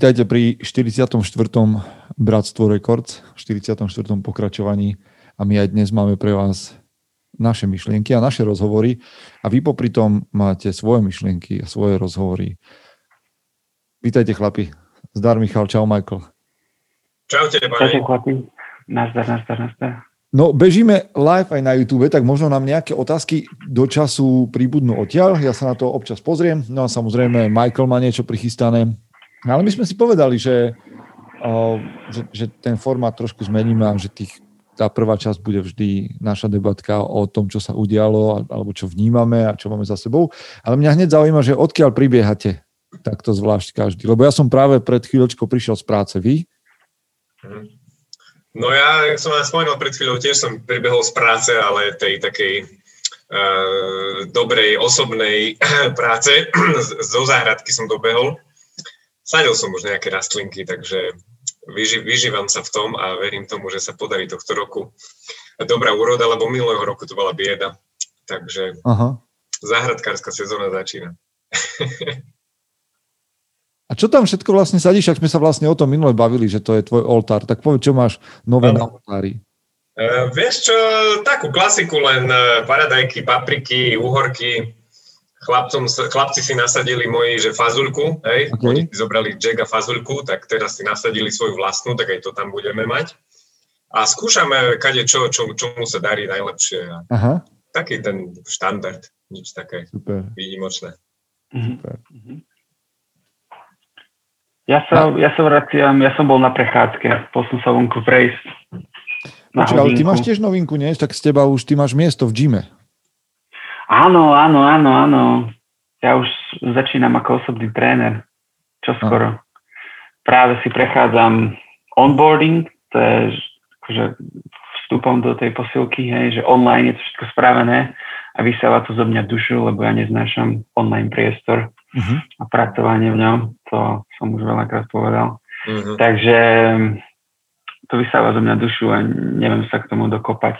Vítajte pri 44. Bratstvo Records, 44. pokračovaní a my aj dnes máme pre vás naše myšlienky a naše rozhovory a vy popri tom máte svoje myšlienky a svoje rozhovory. Vítajte chlapi. Zdar Michal, čau Michael. Čaute. Čaute chlapi. Nazdar, nazdar, nazdar. No, bežíme live aj na YouTube, tak možno nám nejaké otázky do času príbudnú odtiaľ. Ja sa na to občas pozriem. No a samozrejme, Michael má niečo prichystané. No, ale my sme si povedali, že, že, že ten formát trošku zmeníme a že tých, tá prvá časť bude vždy naša debatka o tom, čo sa udialo alebo čo vnímame a čo máme za sebou. Ale mňa hneď zaujíma, že odkiaľ pribiehate takto zvlášť každý. Lebo ja som práve pred chvíľočkou prišiel z práce. Vy? No ja, som vám spomenul pred chvíľou, tiež som pribehol z práce, ale tej takej uh, dobrej osobnej práce. Zo záhradky som dobehol sadil som už nejaké rastlinky, takže vyži, vyžívam sa v tom a verím tomu, že sa podarí tohto roku dobrá úroda, lebo minulého roku to bola bieda. Takže Aha. záhradkárska sezóna začína. A čo tam všetko vlastne sadíš, ak sme sa vlastne o tom minule bavili, že to je tvoj oltár, tak povedz, čo máš nové na oltári. Uh, vieš čo, takú klasiku, len uh, paradajky, papriky, uhorky, Chlapcom, chlapci si nasadili moji, že fazulku, hej, okay. oni si zobrali Jacka fazulku, tak teraz si nasadili svoju vlastnú, tak aj to tam budeme mať. A skúšame kade čo, čo čomu sa darí najlepšie. Aha. Taký ten štandard, nič také Super. výnimočné. Mhm. Super. Mhm. Ja sa, ja sa vraciam, ja som bol na prechádzke, pol som sa vonku prejsť. Počkaj, ale ty máš tiež novinku, nie? Tak z teba už, ty máš miesto v gyme. Áno, áno, áno, áno. Ja už začínam ako osobný tréner. Čo skoro. Práve si prechádzam onboarding, to je akože vstupom do tej posilky, hej, že online je to všetko spravené a vysáva to zo mňa dušu, lebo ja neznášam online priestor uh-huh. a pracovanie v ňom, to som už veľakrát povedal. Uh-huh. Takže to vysáva zo mňa dušu a neviem sa k tomu dokopať.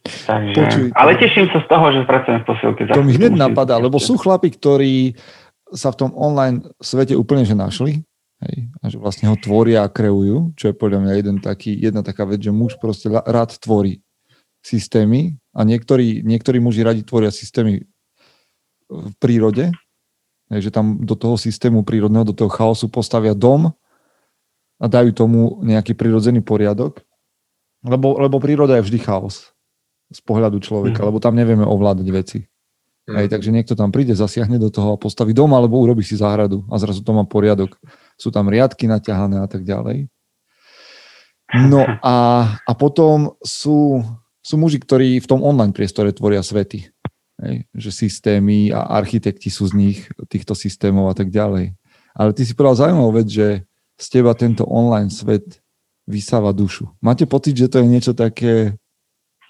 Takže, Počuj, ale teším sa z toho, že pracujem v posilke. To mi hneď napadá, lebo sú chlapi, ktorí sa v tom online svete úplne že našli hej, a že vlastne ho tvoria a kreujú, čo je podľa mňa jeden taký, jedna taká vec, že muž proste rád tvorí systémy a niektorí, niektorí muži radi tvoria systémy v prírode, hej, že tam do toho systému prírodného, do toho chaosu postavia dom a dajú tomu nejaký prírodzený poriadok, lebo, lebo príroda je vždy chaos z pohľadu človeka, mm. lebo tam nevieme ovládať veci. Mm. Hej, takže niekto tam príde, zasiahne do toho a postaví dom, alebo urobí si záhradu a zrazu to má poriadok. Sú tam riadky naťahané a tak ďalej. No a, a potom sú, sú muži, ktorí v tom online priestore tvoria svety. Hej, že systémy a architekti sú z nich, týchto systémov a tak ďalej. Ale ty si povedal zaujímavú vec, že z teba tento online svet vysáva dušu. Máte pocit, že to je niečo také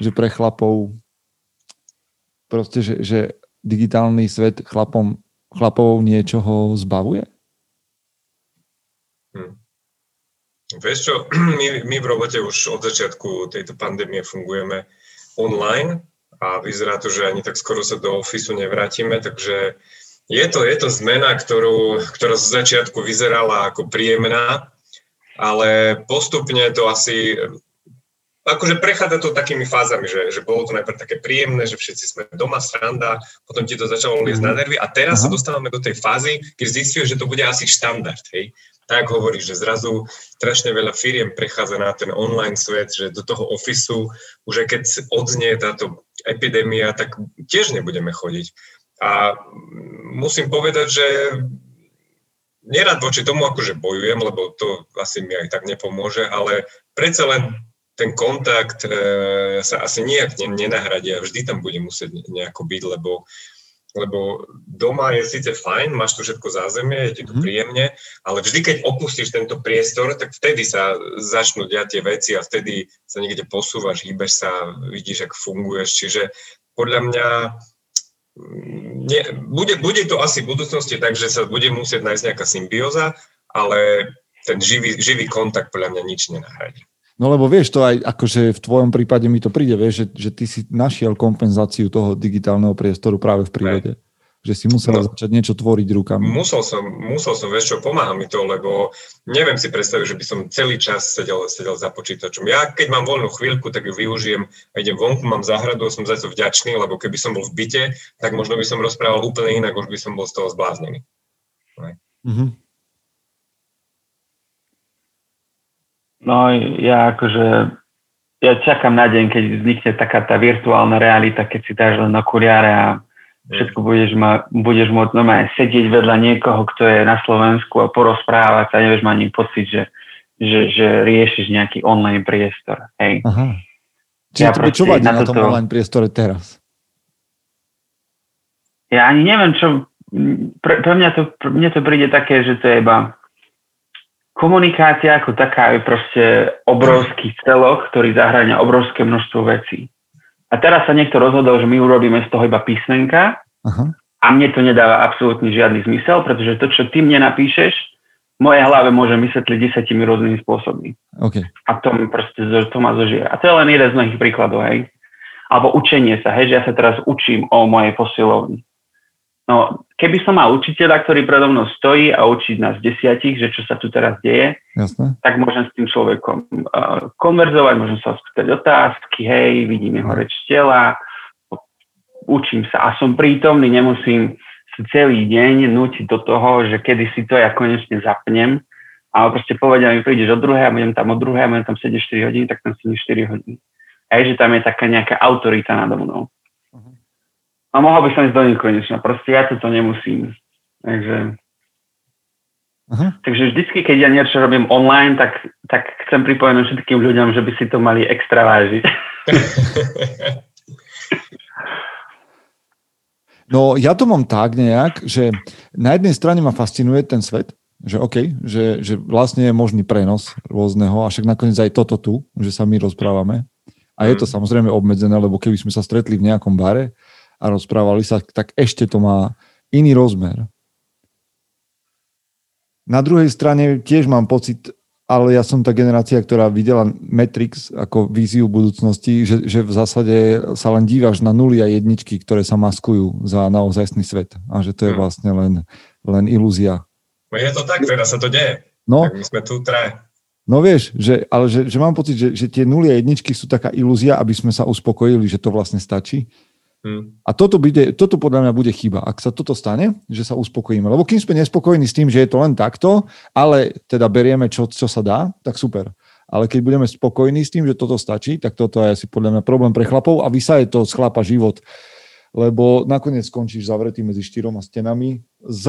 že pre chlapov proste, že, že digitálny svet chlapom, chlapov niečoho zbavuje? Hm. Vieš čo, my, my v robote už od začiatku tejto pandémie fungujeme online a vyzerá to, že ani tak skoro sa do ofisu nevrátime, takže je to, je to zmena, ktorú, ktorá z začiatku vyzerala ako príjemná, ale postupne to asi akože prechádza to takými fázami, že, že bolo to najprv také príjemné, že všetci sme doma, sranda, potom ti to začalo liesť na nervy a teraz Aha. sa dostávame do tej fázy, keď zistuješ, že to bude asi štandard, hej. Tak hovoríš, že zrazu strašne veľa firiem prechádza na ten online svet, že do toho ofisu, už aj keď odznie táto epidémia, tak tiež nebudeme chodiť. A musím povedať, že nerad voči tomu akože bojujem, lebo to asi mi aj tak nepomôže, ale predsa len ten kontakt e, sa asi nejak nenahradí a vždy tam bude musieť nejako byť, lebo lebo doma je síce fajn, máš tu všetko zázemie, je ti tu mm. príjemne, ale vždy, keď opustíš tento priestor, tak vtedy sa začnú diať tie veci a vtedy sa niekde posúvaš, hýbeš sa, vidíš, ako funguješ. Čiže podľa mňa mm, nie, bude, bude to asi v budúcnosti tak, že sa bude musieť nájsť nejaká symbióza, ale ten živý, živý kontakt podľa mňa nič nenahradí. No lebo vieš, to aj akože v tvojom prípade mi to príde, vieš, že, že ty si našiel kompenzáciu toho digitálneho priestoru práve v prírode. že si musel no, začať niečo tvoriť rukami. Musel som, musel som, vieš čo, pomáha mi to, lebo neviem si predstaviť, že by som celý čas sedel, sedel za počítačom. Ja keď mám voľnú chvíľku, tak ju využijem a idem vonku, mám záhradu som za to vďačný, lebo keby som bol v byte, tak možno by som rozprával úplne inak, už by som bol z toho zbláznený. Mm-hmm. No ja akože ja čakám na deň, keď vznikne taká tá virtuálna realita, keď si dáš len okuliare a všetko budeš, ma, budeš môcť normálne sedieť vedľa niekoho, kto je na Slovensku a porozprávať a nevieš ma ani pocit, že, že, že riešiš nejaký online priestor. Hej. Aha. Čiže ja tebe čo vadí na, na tom online priestore teraz? Ja ani neviem, čo... Pre, pre mňa to, pre mňa to príde také, že to je iba komunikácia ako taká je proste obrovský celok, ktorý zahrania obrovské množstvo vecí. A teraz sa niekto rozhodol, že my urobíme z toho iba písmenka uh-huh. a mne to nedáva absolútne žiadny zmysel, pretože to, čo ty mne napíšeš, v mojej hlave môže vysvetliť desetimi rôznymi spôsobmi. Okay. A to, proste, to ma zožije. A to je len jeden z mnohých príkladov, hej. Alebo učenie sa, hej, že ja sa teraz učím o mojej posilovni. No, keby som mal učiteľa, ktorý predo mnou stojí a učí nás desiatich, že čo sa tu teraz deje, Jasne. tak môžem s tým človekom uh, konverzovať, môžem sa spýtať otázky, hej, vidím jeho reč tela, učím sa a som prítomný, nemusím si celý deň nutiť do toho, že kedy si to ja konečne zapnem, ale proste povedia mi, prídeš od druhé a budem tam od druhé a budem tam sedieť 4 hodiny, tak tam sedím 4 hodiny. Hej, že tam je taká nejaká autorita nado mnou. A mohol by som ísť do nekonečna. Proste ja toto nemusím. Takže... Uh-huh. Takže vždycky, keď ja niečo robím online, tak, tak chcem pripomenúť všetkým ľuďom, že by si to mali extra vážiť. No ja to mám tak nejak, že na jednej strane ma fascinuje ten svet, že OK, že, že vlastne je možný prenos rôzneho a však nakoniec aj toto tu, že sa my rozprávame. A je to mm. samozrejme obmedzené, lebo keby sme sa stretli v nejakom bare, a rozprávali sa, tak ešte to má iný rozmer. Na druhej strane tiež mám pocit, ale ja som tá generácia, ktorá videla Matrix ako víziu budúcnosti, že, že v zásade sa len dívaš na nuly a jedničky, ktoré sa maskujú za naozajstný svet a že to je hm. vlastne len, len ilúzia. No je to tak, teraz sa to deje. No, tak my sme tu traje. No vieš, že, ale že, že mám pocit, že, že tie nuly a jedničky sú taká ilúzia, aby sme sa uspokojili, že to vlastne stačí. Hmm. A toto, bude, toto podľa mňa bude chyba. Ak sa toto stane, že sa uspokojíme. Lebo kým sme nespokojní s tým, že je to len takto, ale teda berieme, čo, čo sa dá, tak super. Ale keď budeme spokojní s tým, že toto stačí, tak toto je asi podľa mňa problém pre chlapov a vysaje to z chlapa život. Lebo nakoniec skončíš zavretý medzi štyroma stenami s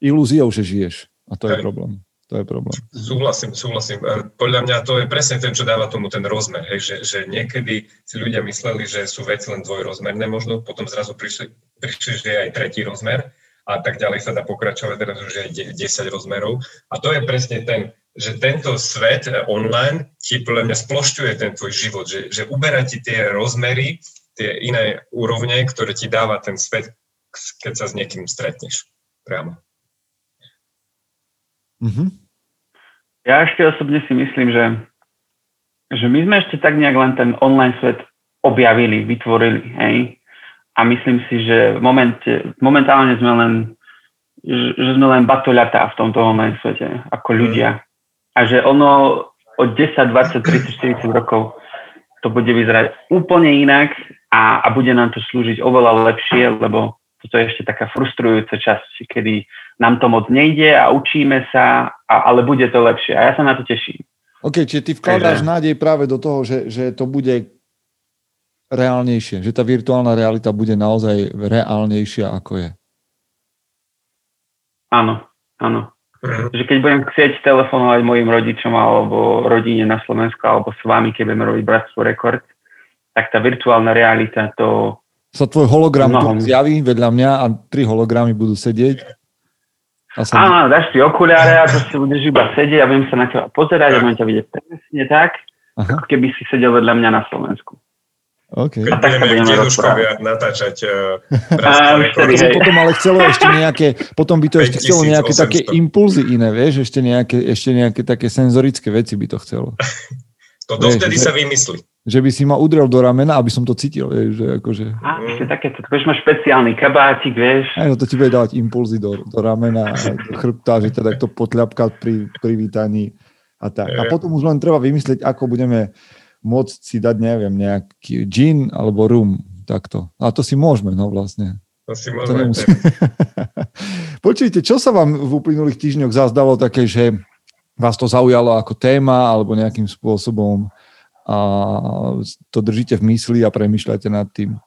ilúziou, že žiješ. A to je problém. To je problém. Súhlasím, súhlasím. Podľa mňa to je presne ten, čo dáva tomu ten rozmer. Hej, že, že niekedy si ľudia mysleli, že sú veci len dvojrozmerné možno, potom zrazu prišli, prišli že je aj tretí rozmer a tak ďalej sa dá pokračovať, teraz už je 10 rozmerov. A to je presne ten, že tento svet online ti podľa mňa splošťuje ten tvoj život, že, že uberá ti tie rozmery, tie iné úrovne, ktoré ti dáva ten svet, keď sa s niekým stretneš. Priamo. Mm-hmm. Ja ešte osobne si myslím, že, že my sme ešte tak nejak len ten online svet objavili, vytvorili, hej? A myslím si, že v momente, momentálne sme len, že, že sme len batoľatá v tomto online svete, ako mhm. ľudia. A že ono od 10, 20, 30, 40 rokov to bude vyzerať úplne inak a, a bude nám to slúžiť oveľa lepšie, lebo toto je ešte taká frustrujúca časť, kedy nám to moc nejde a učíme sa, a, ale bude to lepšie. A ja sa na to teším. OK, čiže ty vkladáš Takže... nádej práve do toho, že, že to bude reálnejšie, že tá virtuálna realita bude naozaj reálnejšia, ako je. Áno, áno. Mhm. Že keď budem chcieť telefonovať mojim rodičom alebo rodine na Slovensku alebo s vami, keď budeme robiť Bratstvo Rekord, tak tá virtuálna realita to sa tvoj hologram no. zjaví vedľa mňa a tri hologramy budú sedieť. A sa... Áno, dáš si okuliare a proste budeš iba sedieť a budem sa na teba pozerať a budem ťa vidieť presne tak, Aha. ako keby si sedel vedľa mňa na Slovensku. Okay. A tak sa budeme rozprávať. natáčať uh, potom ale chcelo ešte nejaké, potom by to ešte chcelo nejaké také impulzy iné, vieš, ešte nejaké, ešte nejaké také senzorické veci by to chcelo. to dovtedy sa vymyslí. Že by si ma udrel do ramena, aby som to cítil, vieš, že akože... A, ešte takéto, to máš špeciálny kabátik, vieš. Aj, no to ti bude dávať impulzy do, do ramena, do chrbta, že teda to potľapka pri, pri vítaní a tak. A potom už len treba vymyslieť, ako budeme môcť si dať, neviem, nejaký gin alebo rum, takto. A to si môžeme, no vlastne. To si môžeme. To Počujte, čo sa vám v uplynulých týždňoch zazdalo také, že vás to zaujalo ako téma alebo nejakým spôsobom a to držíte v mysli a premyšľate nad tým.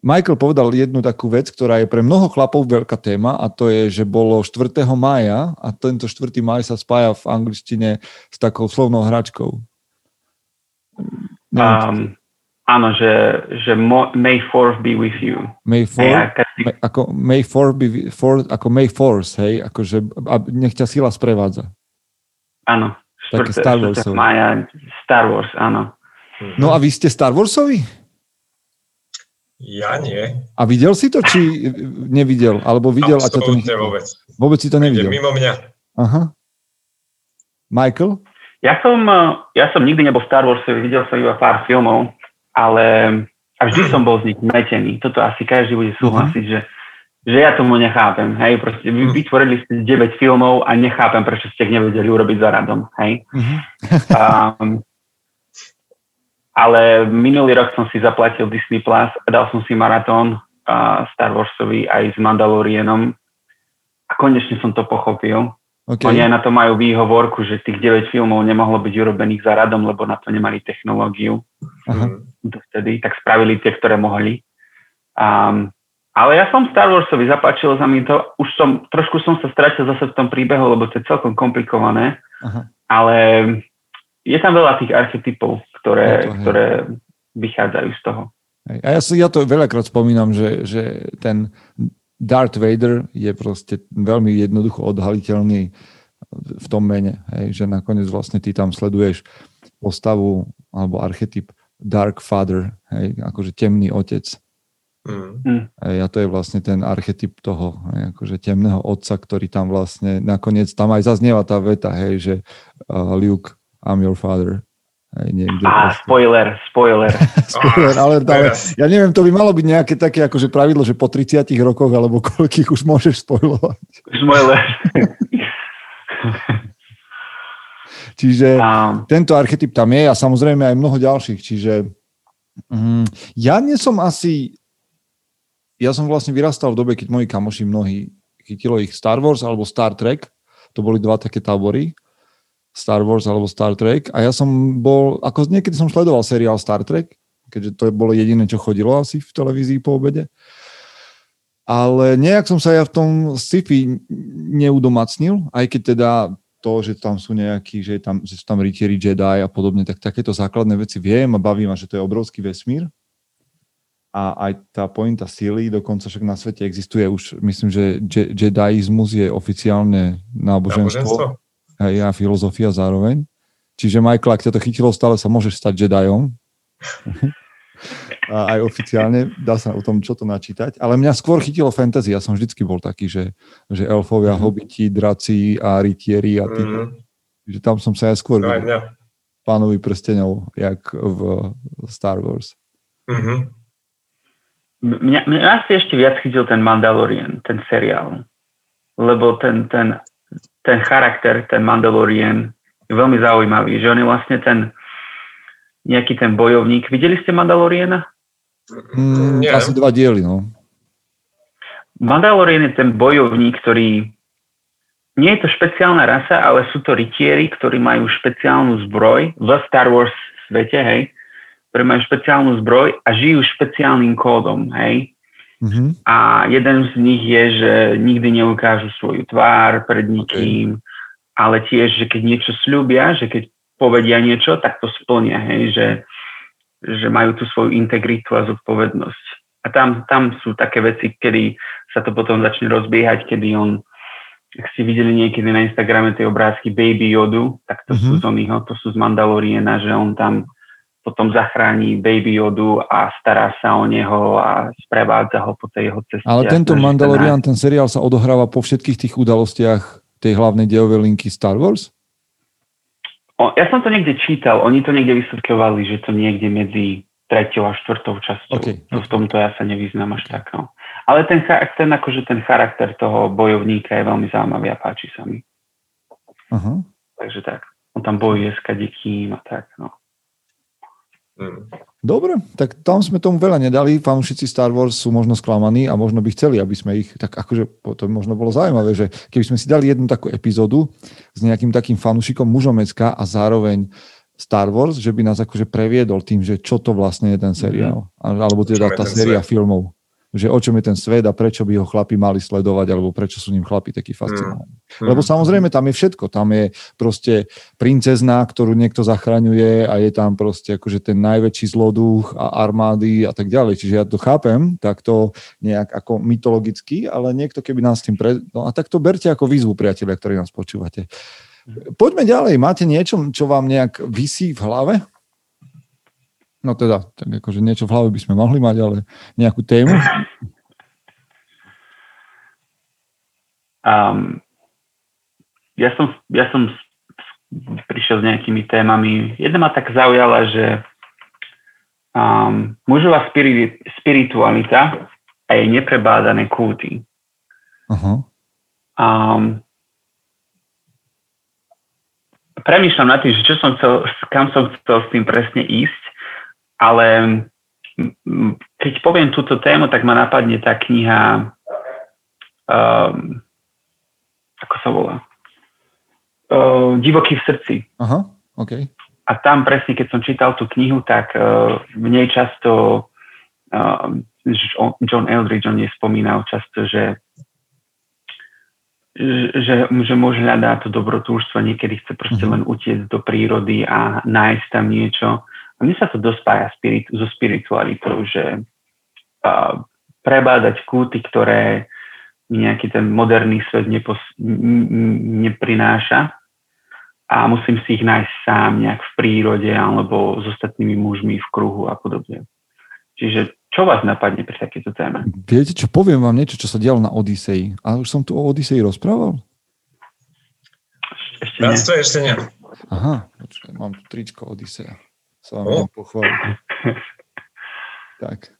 Michael povedal jednu takú vec, ktorá je pre mnoho chlapov veľká téma a to je, že bolo 4. maja a tento 4. maj sa spája v angličtine s takou slovnou hračkou. Um, áno, že, že May 4 be with you. May 4, hey, každý... ako May 4 be, for, ako May Force, hej, akože nech ťa sila sprevádza. Áno, Také Star Warsový. Maja, Star Wars, áno. No a vy ste Star Warsovi? Ja nie. A videl si to, či nevidel? Alebo videl Absolutne a to vôbec. Vôbec si to nevidel? Mimo mňa. Aha. Michael? Ja som, ja som nikdy nebol Star Warsový, videl som iba pár filmov, ale a vždy som bol z nich metený. Toto asi každý bude súhlasiť, uh-huh. že že ja tomu nechápem, hej, proste vy hm. vytvorili ste 9 filmov a nechápem, prečo ste ich nevedeli urobiť za radom, hej. Mm-hmm. um, ale minulý rok som si zaplatil Disney Plus a dal som si maratón uh, Star Warsový aj s Mandalorianom a konečne som to pochopil. Okay. Oni aj na to majú výhovorku, že tých 9 filmov nemohlo byť urobených za radom, lebo na to nemali technológiu. Uh-huh. Dovtedy, tak spravili tie, ktoré mohli. Um, ale ja som Star Warsovi, zapáčilo sa mi to. Už som, trošku som sa stratil zase v tom príbehu, lebo to je celkom komplikované. Aha. Ale je tam veľa tých archetypov, ktoré, to, ktoré vychádzajú z toho. A ja, ja to veľakrát spomínam, že, že ten Darth Vader je proste veľmi jednoducho odhaliteľný v tom mene, hej, že nakoniec vlastne ty tam sleduješ postavu alebo archetyp Dark Father, hej, akože temný otec. Mm. A to je vlastne ten archetyp toho akože temného otca, ktorý tam vlastne nakoniec, tam aj zaznieva tá veta, hej, že uh, Luke, I'm your father. Hej, niekde Á, spoiler, spoiler. spoiler, ale, ale ja neviem, to by malo byť nejaké také akože pravidlo, že po 30 rokoch alebo koľkých už môžeš spoilovať. Spoiler. čiže um. tento archetyp tam je a samozrejme aj mnoho ďalších, čiže mm, ja nie som asi ja som vlastne vyrastal v dobe, keď moji kamoši mnohí chytilo ich Star Wars alebo Star Trek. To boli dva také tábory. Star Wars alebo Star Trek. A ja som bol, ako niekedy som sledoval seriál Star Trek, keďže to bolo jediné, čo chodilo asi v televízii po obede. Ale nejak som sa ja v tom sci-fi neudomacnil, aj keď teda to, že tam sú nejakí, že, tam, že sú tam rytieri Jedi a podobne, tak takéto základné veci viem a baví ma, že to je obrovský vesmír a aj tá pointa síly, dokonca však na svete existuje už, myslím, že je, jedaizmus je oficiálne náboženstvo, hej, a filozofia zároveň. Čiže Michael, ak ťa to chytilo, stále sa môžeš stať Jedajom. a aj oficiálne, dá sa o tom čo to načítať. Ale mňa skôr chytilo fantasy, ja som vždycky bol taký, že, že elfovia, mm-hmm. hobiti, draci a rytieri a tí, mm-hmm. že tam som sa aj skôr no, pánovi prstenov, jak v Star Wars. Mm-hmm. Mňa, mňa asi ešte viac chytil ten Mandalorian, ten seriál. Lebo ten, ten, ten charakter, ten Mandalorian je veľmi zaujímavý. Že on je vlastne ten nejaký ten bojovník. Videli ste Mandaloriana? Mm, asi dva diely, no. Mandalorian je ten bojovník, ktorý nie je to špeciálna rasa, ale sú to rytieri, ktorí majú špeciálnu zbroj v Star Wars svete, hej ktoré majú špeciálnu zbroj a žijú špeciálnym kódom, hej. Mm-hmm. A jeden z nich je, že nikdy neukážu svoju tvár pred nikým, okay. ale tiež, že keď niečo slúbia, že keď povedia niečo, tak to splnia, hej, že, že majú tú svoju integritu a zodpovednosť. A tam, tam sú také veci, kedy sa to potom začne rozbiehať, kedy on, ak ste videli niekedy na Instagrame tie obrázky Baby Yodu, tak to mm-hmm. sú z oného, to sú z Mandaloriena, že on tam potom zachráni Baby Yodu a stará sa o neho a sprevádza ho po tej jeho ceste. Ale tento Mandalorian, ten seriál sa odohráva po všetkých tých udalostiach tej hlavnej dejovej linky Star Wars? O, ja som to niekde čítal, oni to niekde vysvetľovali, že to niekde medzi treťou a štvrtou časťou. Okay, okay. V tomto ja sa nevyznám až tak. No. Ale ten, ten, akože ten charakter toho bojovníka je veľmi zaujímavý a páči sa mi. Uh-huh. Takže tak. On tam bojuje s kadekým a tak. No. Dobre, tak tam sme tomu veľa nedali. Fanúšici Star Wars sú možno sklamaní a možno by chceli, aby sme ich, tak akože to možno bolo zaujímavé, že keby sme si dali jednu takú epizódu s nejakým takým fanúšikom mužomecka a zároveň Star Wars, že by nás akože previedol tým, že čo to vlastne je ten seriál. Mm-hmm. Alebo teda tá séria filmov že o čom je ten svet a prečo by ho chlapi mali sledovať, alebo prečo sú ním chlapi takí fascinovaní. Mm. Lebo samozrejme tam je všetko. Tam je proste princezná, ktorú niekto zachraňuje a je tam proste akože ten najväčší zloduch a armády a tak ďalej. Čiže ja to chápem takto nejak ako mytologicky, ale niekto keby nás tým... Pre... No a tak to berte ako výzvu, priatelia, ktorí nás počúvate. Poďme ďalej. Máte niečo, čo vám nejak vysí v hlave? No teda, tak akože niečo v hlave by sme mohli mať, ale nejakú tému? Um, ja, som, ja som prišiel s nejakými témami. Jedna ma tak zaujala, že um, mužová spirit, spiritualita a jej neprebádané kúty. Uh-huh. Um, premýšľam nad tým, že čo som chcel, kam som chcel s tým presne ísť ale keď poviem túto tému, tak ma napadne tá kniha, um, ako sa volá, uh, Divoký v srdci. Aha, okay. A tam presne, keď som čítal tú knihu, tak uh, v nej často uh, John Eldridge, on nespomínal často, že že, že muž hľadá to dobrotúžstvo, niekedy chce proste mhm. len utiecť do prírody a nájsť tam niečo mne sa to dospája spirit, so spiritualitou, že uh, prebádať kúty, ktoré mi nejaký ten moderný svet nepos, neprináša a musím si ich nájsť sám nejak v prírode alebo s ostatnými mužmi v kruhu a podobne. Čiže čo vás napadne pri takéto téme? Viete čo, poviem vám niečo, čo sa dialo na Odiseji. A už som tu o Odiseji rozprával? Ešte nie. ešte nie. Aha, počkaj, mám tu tričko Odiseja sa vám oh. pochváliť. tak.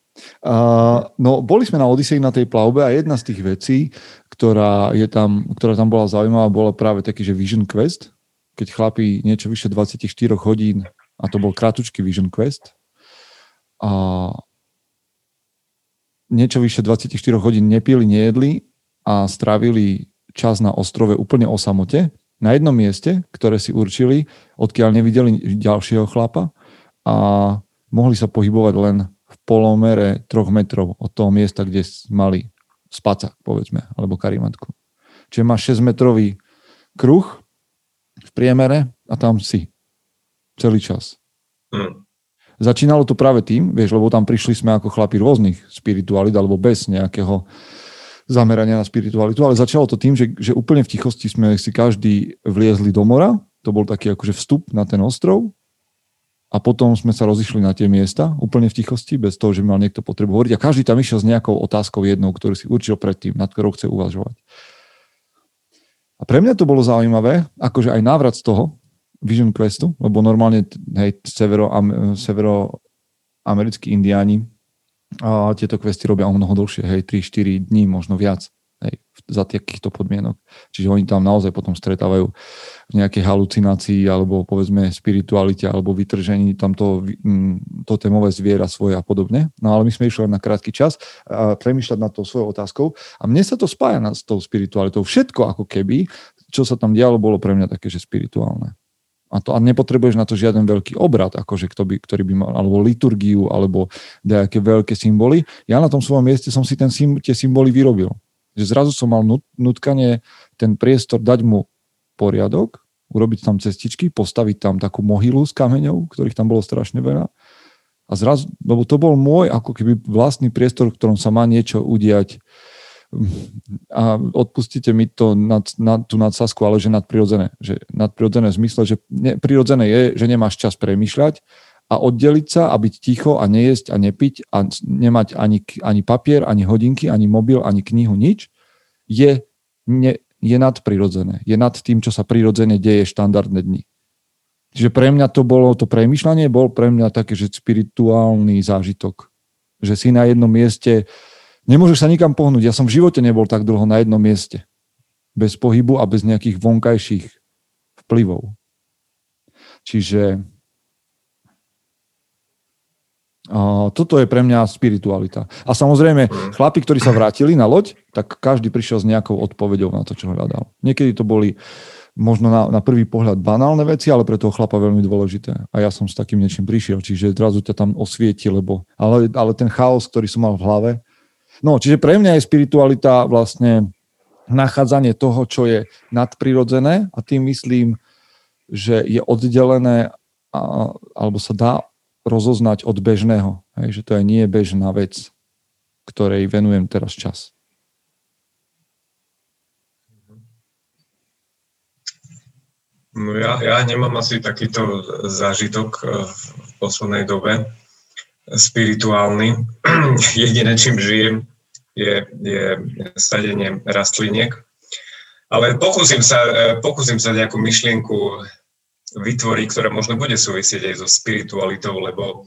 Uh, no, boli sme na Odisei na tej plavbe a jedna z tých vecí, ktorá, je tam, ktorá tam bola zaujímavá, bola práve taký, že Vision Quest, keď chlapí niečo vyše 24 hodín, a to bol kratučký Vision Quest, a niečo vyše 24 hodín nepili, nejedli a strávili čas na ostrove úplne o samote, na jednom mieste, ktoré si určili, odkiaľ nevideli ďalšieho chlapa a mohli sa pohybovať len v polomere troch metrov od toho miesta, kde mali spacák, povedzme, alebo karimatku. Čiže máš 6-metrový kruh v priemere a tam si celý čas. Mm. Začínalo to práve tým, vieš, lebo tam prišli sme ako chlapi rôznych spiritualit alebo bez nejakého zamerania na spiritualitu, ale začalo to tým, že, že úplne v tichosti sme si každý vliezli do mora, to bol taký akože vstup na ten ostrov a potom sme sa rozišli na tie miesta úplne v tichosti, bez toho, že mal niekto potrebu hovoriť a každý tam išiel s nejakou otázkou jednou, ktorú si určil predtým, nad ktorou chce uvažovať. A pre mňa to bolo zaujímavé, akože aj návrat z toho Vision Questu, lebo normálne hej, severo, severoamerickí indiáni a tieto questy robia o mnoho dlhšie, hej, 3-4 dní, možno viac hej, za takýchto podmienok. Čiže oni tam naozaj potom stretávajú v nejakej halucinácii alebo povedzme spiritualite alebo vytržení tamto mm, to témové zviera svoje a podobne. No ale my sme išli na krátky čas a premýšľať nad tou svojou otázkou a mne sa to spája s tou spiritualitou. Všetko ako keby, čo sa tam dialo, bolo pre mňa také, že spirituálne. A, to, a nepotrebuješ na to žiaden veľký obrad, akože kto by, ktorý by mal, alebo liturgiu, alebo nejaké veľké symboly. Ja na tom svojom mieste som si ten, tie symboly vyrobil. Že zrazu som mal nutkanie ten priestor dať mu poriadok, urobiť tam cestičky, postaviť tam takú mohylu s kameňou, ktorých tam bolo strašne veľa. A zrazu, lebo to bol môj ako keby vlastný priestor, v ktorom sa má niečo udiať a odpustite mi to nad, nad, tú nadsázku, ale že nadprirodzené. Že nadprirodzené v zmysle, že prirodzené je, že nemáš čas premyšľať a oddeliť sa a byť ticho a nejesť a nepiť a nemať ani, ani papier, ani hodinky, ani mobil, ani knihu, nič, je, ne, je nadprirodzené. Je nad tým, čo sa prirodzene deje štandardné dni. Čiže pre mňa to bolo, to premyšľanie bol pre mňa také, že spirituálny zážitok. Že si na jednom mieste, nemôžeš sa nikam pohnúť. Ja som v živote nebol tak dlho na jednom mieste. Bez pohybu a bez nejakých vonkajších vplyvov. Čiže toto je pre mňa spiritualita. A samozrejme, chlapi, ktorí sa vrátili na loď, tak každý prišiel s nejakou odpoveďou na to, čo hľadal. Niekedy to boli možno na, na prvý pohľad banálne veci, ale pre toho chlapa veľmi dôležité. A ja som s takým niečím prišiel, čiže zrazu ťa tam osvieti, lebo, ale, ale ten chaos, ktorý som mal v hlave. No, čiže pre mňa je spiritualita vlastne nachádzanie toho, čo je nadprirodzené a tým myslím, že je oddelené a, alebo sa dá rozoznať od bežného. Hej, že to je nie bežná vec, ktorej venujem teraz čas. No ja, ja nemám asi takýto zážitok eh, v poslednej dobe spirituálny. Jediné, čím žijem, je, je sadenie rastliniek. Ale pokúsim sa, eh, pokúsim sa nejakú myšlienku vytvoriť, ktorá možno bude súvisieť aj so spiritualitou, lebo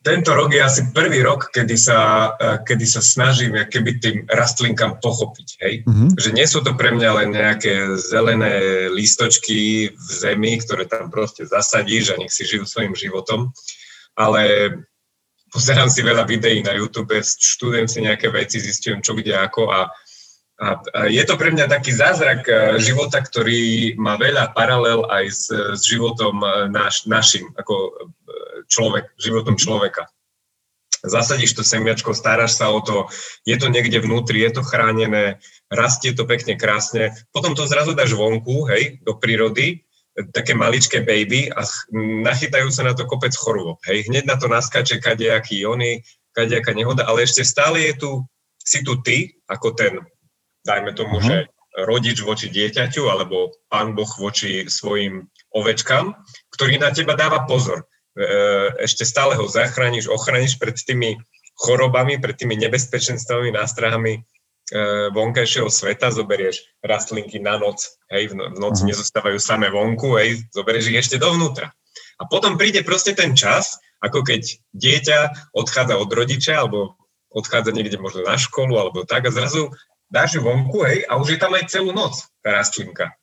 tento rok je asi prvý rok, kedy sa, e, kedy sa snažím keby tým rastlinkám pochopiť. Hej? Mm-hmm. Že nie sú to pre mňa len nejaké zelené lístočky v zemi, ktoré tam proste zasadíš a nech si žijú svojim životom, ale pozerám si veľa videí na YouTube, študujem si nejaké veci, zistujem čo kde ako a, a, je to pre mňa taký zázrak e, života, ktorý má veľa paralel aj s, s životom e, naš, našim, ako človek, životom človeka. Zasadíš to semiačko, staráš sa o to, je to niekde vnútri, je to chránené, rastie to pekne, krásne, potom to zrazu dáš vonku, hej, do prírody, také maličké baby a nachytajú sa na to kopec chorôb, hej, hneď na to naskače kadejaký jony, kadejaká nehoda, ale ešte stále je tu, si tu ty, ako ten, dajme tomu, uh-huh. že rodič voči dieťaťu, alebo pán Boh voči svojim ovečkám, ktorý na teba dáva pozor. E, ešte stále ho zachrániš, ochrániš pred tými chorobami, pred tými nebezpečenstvami, nástrahami e, vonkajšieho sveta, zoberieš rastlinky na noc, hej, v, no, noci uh-huh. nezostávajú samé vonku, hej, zoberieš ich ešte dovnútra. A potom príde proste ten čas, ako keď dieťa odchádza od rodiča, alebo odchádza niekde možno na školu, alebo tak, a zrazu dáš ju vonku, hej, a už je tam aj celú noc tá rastlinka.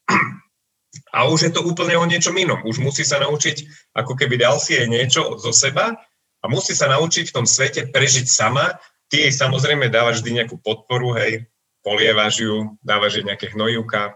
A už je to úplne o niečom inom. Už musí sa naučiť, ako keby dal si jej niečo zo seba a musí sa naučiť v tom svete prežiť sama. Ty jej samozrejme dávaš vždy nejakú podporu, hej, polievaš ju, dávaš jej nejaké hnojivka,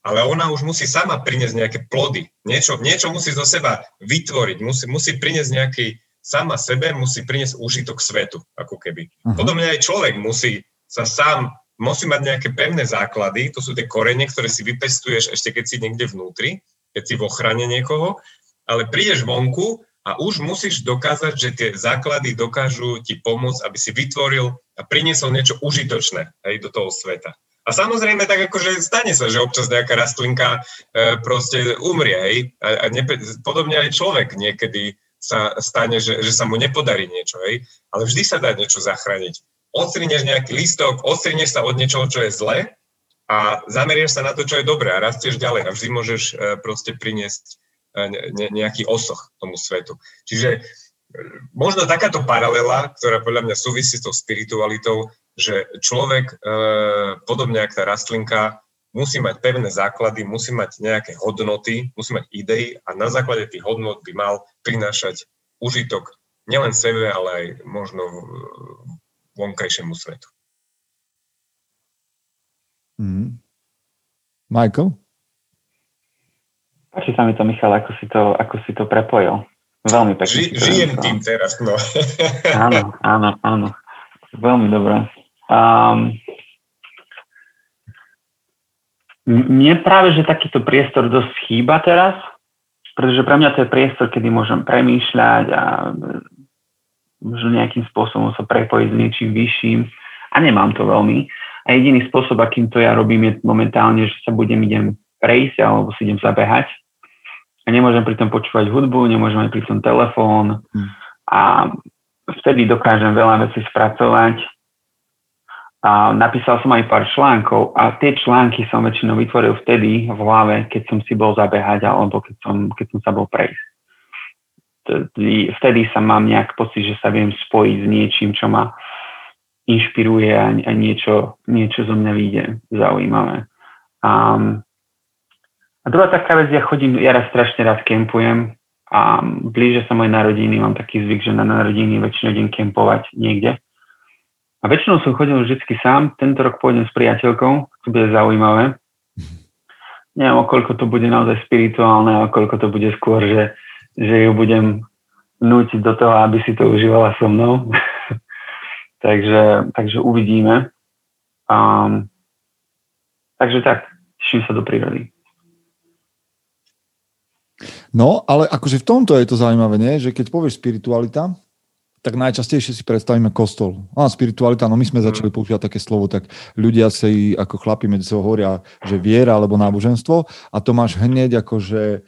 ale ona už musí sama priniesť nejaké plody. Niečo, niečo musí zo seba vytvoriť, musí, musí priniesť nejaký, sama sebe musí priniesť užitok svetu, ako keby. Uh-huh. Podobne aj človek musí sa sám musí mať nejaké pevné základy, to sú tie korene, ktoré si vypestuješ ešte keď si niekde vnútri, keď si v ochrane niekoho, ale prídeš vonku a už musíš dokázať, že tie základy dokážu ti pomôcť, aby si vytvoril a priniesol niečo užitočné aj do toho sveta. A samozrejme, tak akože stane sa, že občas nejaká rastlinka e, proste umrie, hej. A, a nepe, podobne aj človek niekedy sa stane, že, že sa mu nepodarí niečo, hej. Ale vždy sa dá niečo zachrániť odstrineš nejaký listok, odstrineš sa od niečoho, čo je zlé a zamerieš sa na to, čo je dobré a rastieš ďalej a vždy môžeš e, proste priniesť e, nejaký osoch tomu svetu. Čiže e, možno takáto paralela, ktorá podľa mňa súvisí s tou spiritualitou, že človek, podobne ako tá rastlinka, musí mať pevné základy, musí mať nejaké hodnoty, musí mať idei a na základe tých hodnot by mal prinášať užitok nielen sebe, ale aj možno vonkajšiemu svetu. Mm. Michael? Páči sa mi to, Michal, ako si to, ako si to prepojil. Veľmi pekne. Ži, žijem tým teraz, no. áno, áno, áno. Veľmi dobré. Um, mne práve, že takýto priestor dosť chýba teraz, pretože pre mňa to je priestor, kedy môžem premýšľať a možno nejakým spôsobom sa prepojiť s niečím vyšším a nemám to veľmi. A jediný spôsob, akým to ja robím, je momentálne, že sa budem idem prejsť alebo si idem zabehať a nemôžem pri tom počúvať hudbu, nemôžem aj pri tom telefón hmm. a vtedy dokážem veľa vecí spracovať a napísal som aj pár článkov a tie články som väčšinou vytvoril vtedy v hlave, keď som si bol zabehať alebo keď som, keď som sa bol prejsť. Vtedy sa mám nejak pocit, že sa viem spojiť s niečím, čo ma inšpiruje a, a niečo, niečo zo mňa vyjde zaujímavé. Um, a druhá taká vec, ja chodím, ja raz strašne rád kempujem a blíže sa moje narodiny, mám taký zvyk, že na narodiny väčšinou idem kempovať niekde a väčšinou som chodil vždy sám, tento rok pôjdem s priateľkou, to bude zaujímavé. Neviem, o koľko to bude naozaj spirituálne, a koľko to bude skôr, že, že ju budem nútiť do toho, aby si to užívala so mnou. takže, takže uvidíme. Um, takže tak, teším sa do prírody. No, ale akože v tomto je to zaujímavé, nie? že keď povieš spiritualita, tak najčastejšie si predstavíme kostol. A spiritualita, no my sme začali mhm. používať také slovo, tak ľudia si ako chlapi medzi sebou hovoria, že viera alebo náboženstvo a to máš hneď akože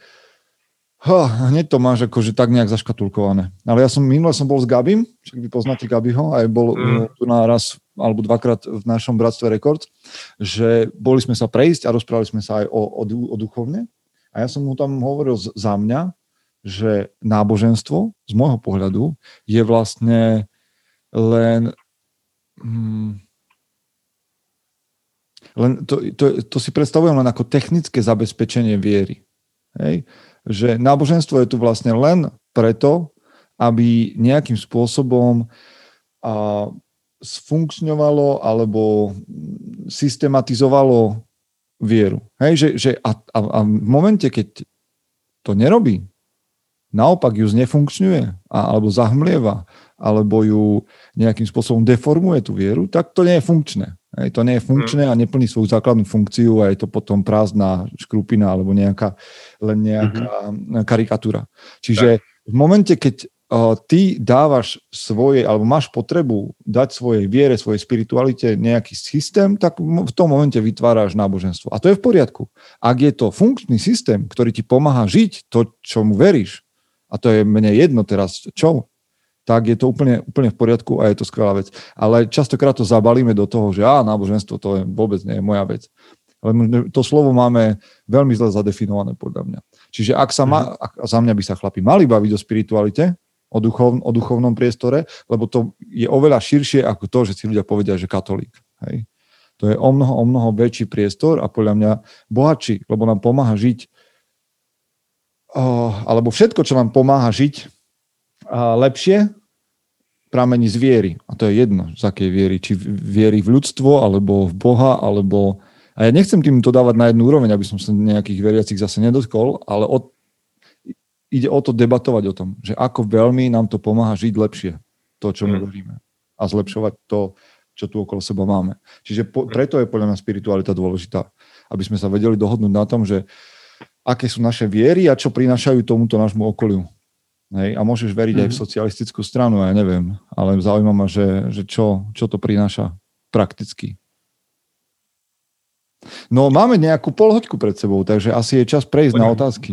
Ha, hneď to máš akože tak nejak zaškatulkované. Ale ja som minule som bol s Gabim, však vy poznáte Gabiho, aj bol mm. tu na raz alebo dvakrát v našom bratstve Rekord, že boli sme sa prejsť a rozprávali sme sa aj o, o, o duchovne. A ja som mu tam hovoril za mňa, že náboženstvo z môjho pohľadu je vlastne len hmm, len to, to, to si predstavujem len ako technické zabezpečenie viery. Hej? Že náboženstvo je tu vlastne len preto, aby nejakým spôsobom a, sfunkčňovalo alebo systematizovalo vieru. Hej? Že, že a, a, a v momente, keď to nerobí, naopak ju znefunkčňuje alebo zahmlieva alebo ju nejakým spôsobom deformuje tú vieru, tak to nie je funkčné. Hej, to nie je funkčné a neplní svoju základnú funkciu a je to potom prázdna škrupina alebo nejaká, len nejaká mm-hmm. karikatúra. Čiže v momente, keď uh, ty dávaš svoje, alebo máš potrebu dať svojej viere, svojej spiritualite nejaký systém, tak v tom momente vytváraš náboženstvo. A to je v poriadku. Ak je to funkčný systém, ktorý ti pomáha žiť to, čomu veríš, a to je mne jedno teraz, čo, tak je to úplne, úplne v poriadku a je to skvelá vec. Ale častokrát to zabalíme do toho, že á, náboženstvo to je, vôbec nie je moja vec. Ale to slovo máme veľmi zle zadefinované podľa mňa. Čiže ak sa ma, mhm. ak za mňa by sa chlapi mali baviť o spiritualite, o, duchov, o duchovnom priestore, lebo to je oveľa širšie ako to, že si ľudia povedia, že katolík. Hej. To je o mnoho, o mnoho väčší priestor a podľa mňa bohatší, lebo nám pomáha žiť alebo všetko, čo nám pomáha žiť lepšie, pramení z viery. A to je jedno, z akej viery. Či viery v ľudstvo, alebo v Boha, alebo... A ja nechcem tým to dávať na jednu úroveň, aby som sa nejakých veriacich zase nedotkol, ale od... ide o to debatovať o tom, že ako veľmi nám to pomáha žiť lepšie, to, čo my veríme. A zlepšovať to, čo tu okolo seba máme. Čiže po, preto je podľa mňa spiritualita dôležitá. Aby sme sa vedeli dohodnúť na tom, že aké sú naše viery a čo prinášajú tomuto nášmu okoliu. Hej, a môžeš veriť mm-hmm. aj v mhm. socialistickú stranu, ja neviem, ale zaujíma ma, že, že čo, čo to prináša prakticky. No máme nejakú polhoďku pred sebou, takže asi je čas prejsť Poďme. na otázky.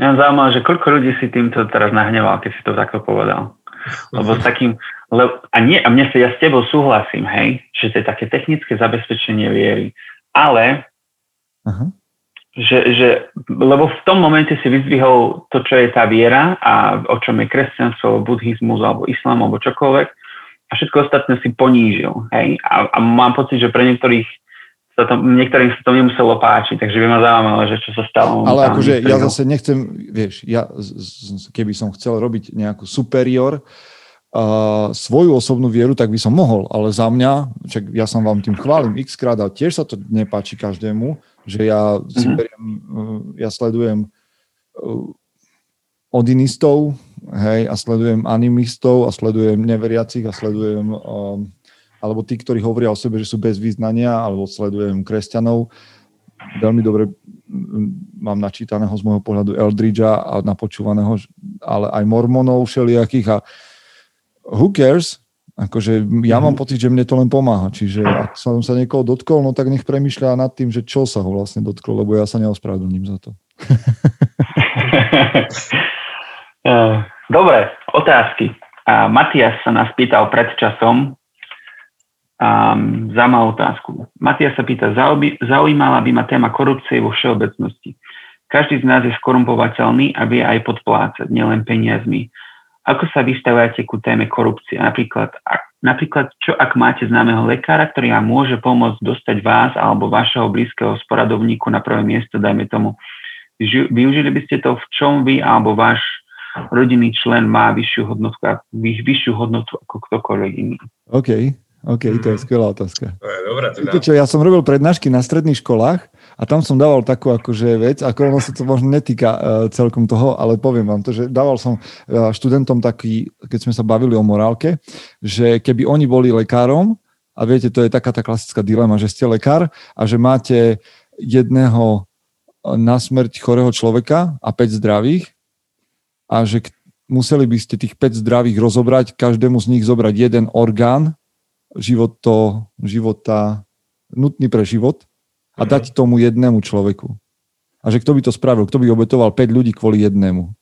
Mňa zaujímavé, že koľko ľudí si týmto teraz nahneval, keď si to takto povedal. Lebo s takým, le, a, nie, a mne sa, ja s tebou súhlasím, hej, že to je také technické zabezpečenie viery. Ale Uh-huh. Že, že, lebo v tom momente si vyzvihol to, čo je tá viera a o čom je kresťanstvo, buddhizmus alebo islám alebo čokoľvek a všetko ostatné si ponížil. Hej? A, a mám pocit, že pre niektorých sa to, niektorým sa to nemuselo páčiť, takže by ma zaujímalo, že čo sa stalo. Ale akože ja zase nechcem, vieš, ja keby som chcel robiť nejakú superior, uh, svoju osobnú vieru, tak by som mohol, ale za mňa, čak ja som vám tým chválim x krát a tiež sa to nepáči každému, že ja si mm-hmm. beriem, eh, ja sledujem eh, odinistov, hej, a sledujem animistov a sledujem neveriacich a sledujem um, alebo tí, ktorí hovoria o sebe, že sú bez význania, alebo sledujem kresťanov. Veľmi dobre mám načítaného z môjho pohľadu Eldridgea a napočúvaného, ale aj mormonov všelijakých a who cares, Akože ja mám mhm. pocit, že mne to len pomáha. Čiže ak som sa niekoho dotkol, no tak nech premyšľa nad tým, že čo sa ho vlastne dotklo, lebo ja sa neospravedlním za to. Eh, dobre, otázky. A Matias sa nás pýtal pred časom, Um, zaujímavú otázku. Matias sa pýta, zaujímala by ma téma korupcie vo všeobecnosti. Každý z nás je skorumpovateľný a vie aj podplácať, nielen peniazmi. Ako sa vystavujete ku téme korupcie? Napríklad, ak, napríklad, čo ak máte známeho lekára, ktorý vám môže pomôcť dostať vás alebo vašeho blízkeho sporadovníku na prvé miesto, dajme tomu. Využili by ste to, v čom vy alebo váš rodinný člen má vyššiu hodnotu, vyššiu hodnotu ako ktokoľvek iný. OK. OK, to je mhm. skvelá otázka. To je dobré, teda. čo, ja som robil prednášky na stredných školách a tam som dával takú akože vec, ako ono sa to možno netýka uh, celkom toho, ale poviem vám to, že dával som uh, študentom taký, keď sme sa bavili o morálke, že keby oni boli lekárom, a viete, to je taká tá klasická dilema, že ste lekár a že máte jedného e, na smrť chorého človeka a 5 zdravých a že museli by ste tých 5 zdravých rozobrať, každému z nich zobrať jeden orgán životo, života, nutný pre život a dať mhm. tomu jednému človeku. A že kto by to spravil, kto by obetoval 5 ľudí kvôli jednému.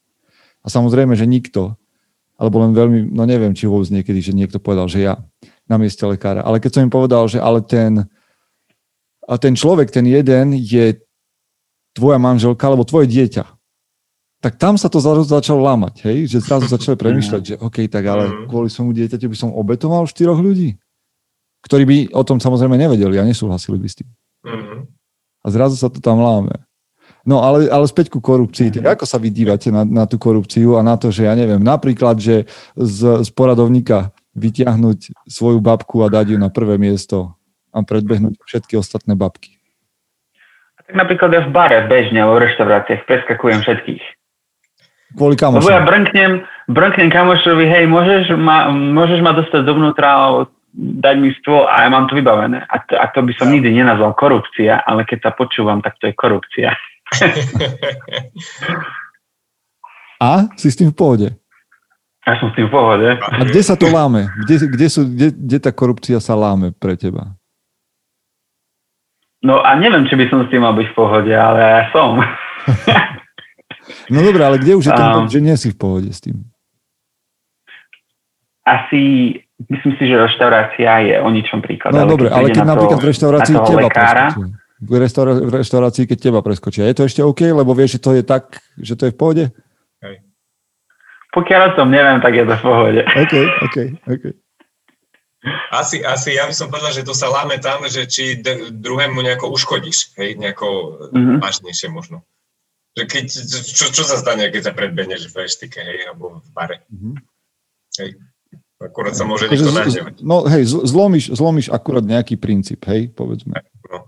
A samozrejme, že nikto. Alebo len veľmi, no neviem, či vôbec niekedy, že niekto povedal, že ja na mieste lekára. Ale keď som im povedal, že ale ten, a ten človek, ten jeden je tvoja manželka alebo tvoje dieťa, tak tam sa to zrazu začalo lámať, hej? Že zrazu začali premyšľať, že OK, tak ale mhm. kvôli svojmu dieťaťu by som obetoval štyroch ľudí ktorí by o tom samozrejme nevedeli a nesúhlasili by s tým. Mm-hmm. A zrazu sa to tam láme. No ale, ale späť ku korupcii. Tak ako sa vy dívate na, na tú korupciu a na to, že ja neviem, napríklad, že z, z poradovníka vytiahnuť svoju babku a dať ju na prvé miesto a predbehnúť všetky ostatné babky. Tak napríklad ja v bare bežne, alebo v reštauráciách preskakujem všetkých. Kvôli kamošom. Lebo ja brnknem, brnknem kamošovi, hej, môžeš ma, môžeš ma dostať dovnútra, alebo dať mi stôl a ja mám to vybavené. A to, a to by som nikdy nenazval korupcia, ale keď sa počúvam, tak to je korupcia. a? Si s tým v pohode? Ja som s tým v pohode. A kde sa to láme? Kde, kde, sú, kde, kde tá korupcia sa láme pre teba? No a neviem, či by som s tým mal byť v pohode, ale ja som. no dobré, ale kde už je ten um, že nie si v pohode s tým? Asi myslím si, že reštaurácia je o ničom príklad. No dobre, ale keď napríklad v reštaurácii teba lekára, v, restaurá- v reštaurácii, keď teba preskočia, je to ešte OK, lebo vieš, že to je tak, že to je v pohode? Hej. Pokiaľ o tom neviem, tak je to v pohode. OK, OK, OK. Asi, asi ja by som povedal, že to sa láme tam, že či d- druhému nejako uškodíš, hej, nejako mm-hmm. vážnejšie možno. Že keď, čo, čo sa stane, keď sa predbehneš v reštike, hej, alebo v bare. Mm-hmm. Hej. Akurát sa môže niekto nahnevať. No hej, zlomíš, zlomíš akurát nejaký princíp, hej, povedzme. No.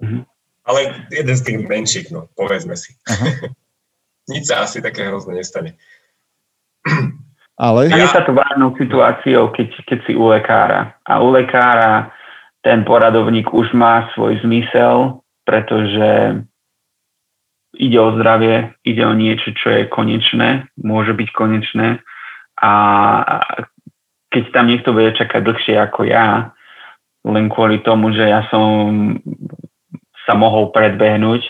Mhm. Ale jeden z tých menších, no, povedzme si. Nič sa asi také hrozné nestane. Ale... Ja... sa to vážnou situáciou, keď, keď si u lekára. A u lekára ten poradovník už má svoj zmysel, pretože ide o zdravie, ide o niečo, čo je konečné, môže byť konečné a keď tam niekto bude čakať dlhšie ako ja, len kvôli tomu, že ja som sa mohol predbehnúť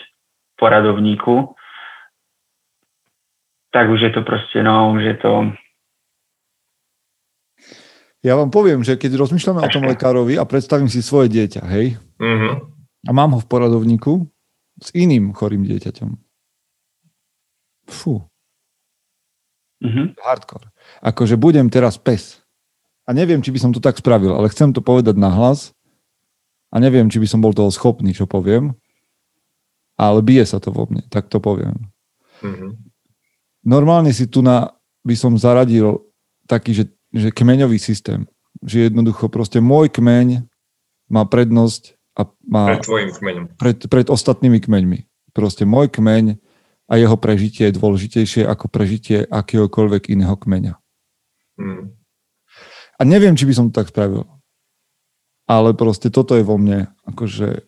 poradovníku, tak už je to proste, no, už je to... Ja vám poviem, že keď rozmýšľame o tom lekárovi a predstavím si svoje dieťa, hej, mm-hmm. a mám ho v poradovníku s iným chorým dieťaťom. Fú. Mm-hmm. Hardcore. Akože budem teraz pes a neviem, či by som to tak spravil, ale chcem to povedať nahlas a neviem, či by som bol toho schopný, čo poviem, ale bije sa to vo mne, tak to poviem. Mm-hmm. Normálne si tu na, by som zaradil taký, že, že kmeňový systém, že jednoducho proste môj kmeň má prednosť a má pred tvojim kmeňom. Pred, pred ostatnými kmeňmi. Proste môj kmeň a jeho prežitie je dôležitejšie ako prežitie akéhokoľvek iného kmeňa. Mm. A neviem, či by som to tak spravil. Ale proste toto je vo mne. Akože,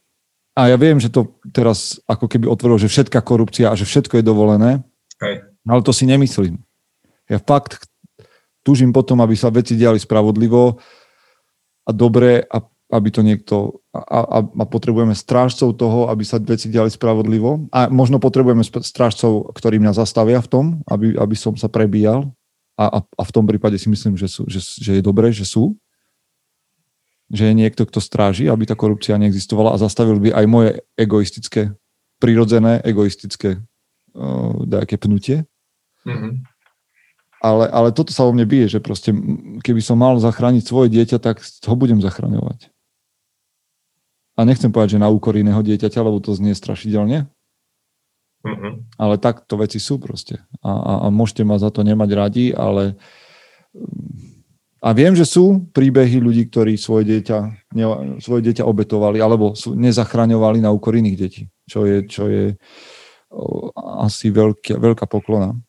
a ja viem, že to teraz ako keby otvorilo, že všetká korupcia a že všetko je dovolené. Hej. Ale to si nemyslím. Ja fakt túžim potom, aby sa veci diali spravodlivo a dobre a aby to niekto a, a, a potrebujeme strážcov toho, aby sa veci diali spravodlivo a možno potrebujeme strážcov, ktorí mňa zastavia v tom, aby, aby som sa prebíjal a, a, a v tom prípade si myslím, že, sú, že, že je dobré, že sú. že je niekto, kto stráži, aby tá korupcia neexistovala a zastavil by aj moje egoistické, prirodzené egoistické uh, nejaké pnutie. Mm-hmm. Ale, ale toto sa o mne bije, že proste keby som mal zachrániť svoje dieťa, tak ho budem zachraňovať. A nechcem povedať, že na úkor iného dieťaťa, lebo to znie strašidelne. Mm-hmm. Ale takto veci sú proste. A, a, a môžete ma za to nemať radi, ale a viem, že sú príbehy ľudí, ktorí svoje dieťa, ne, svoje dieťa obetovali alebo sú, nezachraňovali na úkor iných detí, čo je, čo je asi veľká, veľká poklona.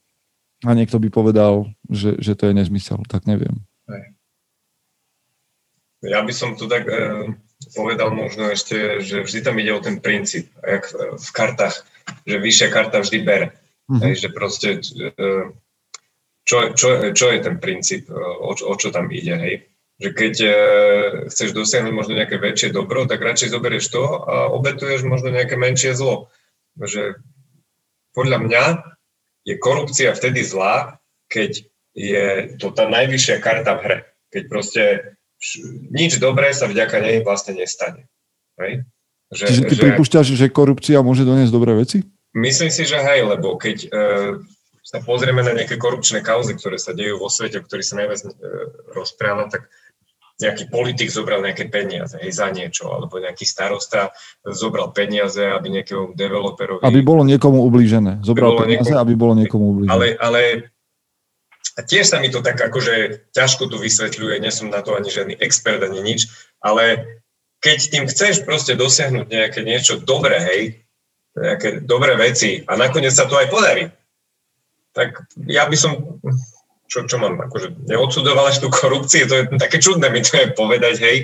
A niekto by povedal, že, že to je nezmysel, tak neviem. Ja by som tu tak e, povedal možno ešte, že vždy tam ide o ten princíp, jak v kartách, že vyššia karta vždy bere. Mm-hmm. Hej, že proste e, čo, čo, čo je ten princíp, e, o, o čo tam ide, hej? Že keď e, chceš dosiahnuť možno nejaké väčšie dobro, tak radšej zoberieš to a obetuješ možno nejaké menšie zlo. Že podľa mňa je korupcia vtedy zlá, keď je to tá najvyššia karta v hre. Keď proste nič dobré sa vďaka nej vlastne nestane. Hej? Že, Čiže ty že, pripúšťaš, že korupcia môže doniesť dobré veci? Myslím si, že hej, lebo keď e, sa pozrieme na nejaké korupčné kauzy, ktoré sa dejú vo svete, o ktorých sa najviac e, rozpráva, tak nejaký politik zobral nejaké peniaze hej, za niečo, alebo nejaký starosta zobral peniaze, aby nejakému developerovi... Aby bolo niekomu ublížené. Zobral aby peniaze, niekomu, aby bolo niekomu ublížené. Ale, ale tiež sa mi to tak akože ťažko tu vysvetľuje, nie som na to ani žiadny expert, ani nič, ale keď tým chceš proste dosiahnuť nejaké niečo dobré, hej, nejaké dobré veci a nakoniec sa to aj podarí, tak ja by som, čo, čo mám, akože neodsudoval až tú korupciu, to je také čudné mi to je povedať, hej,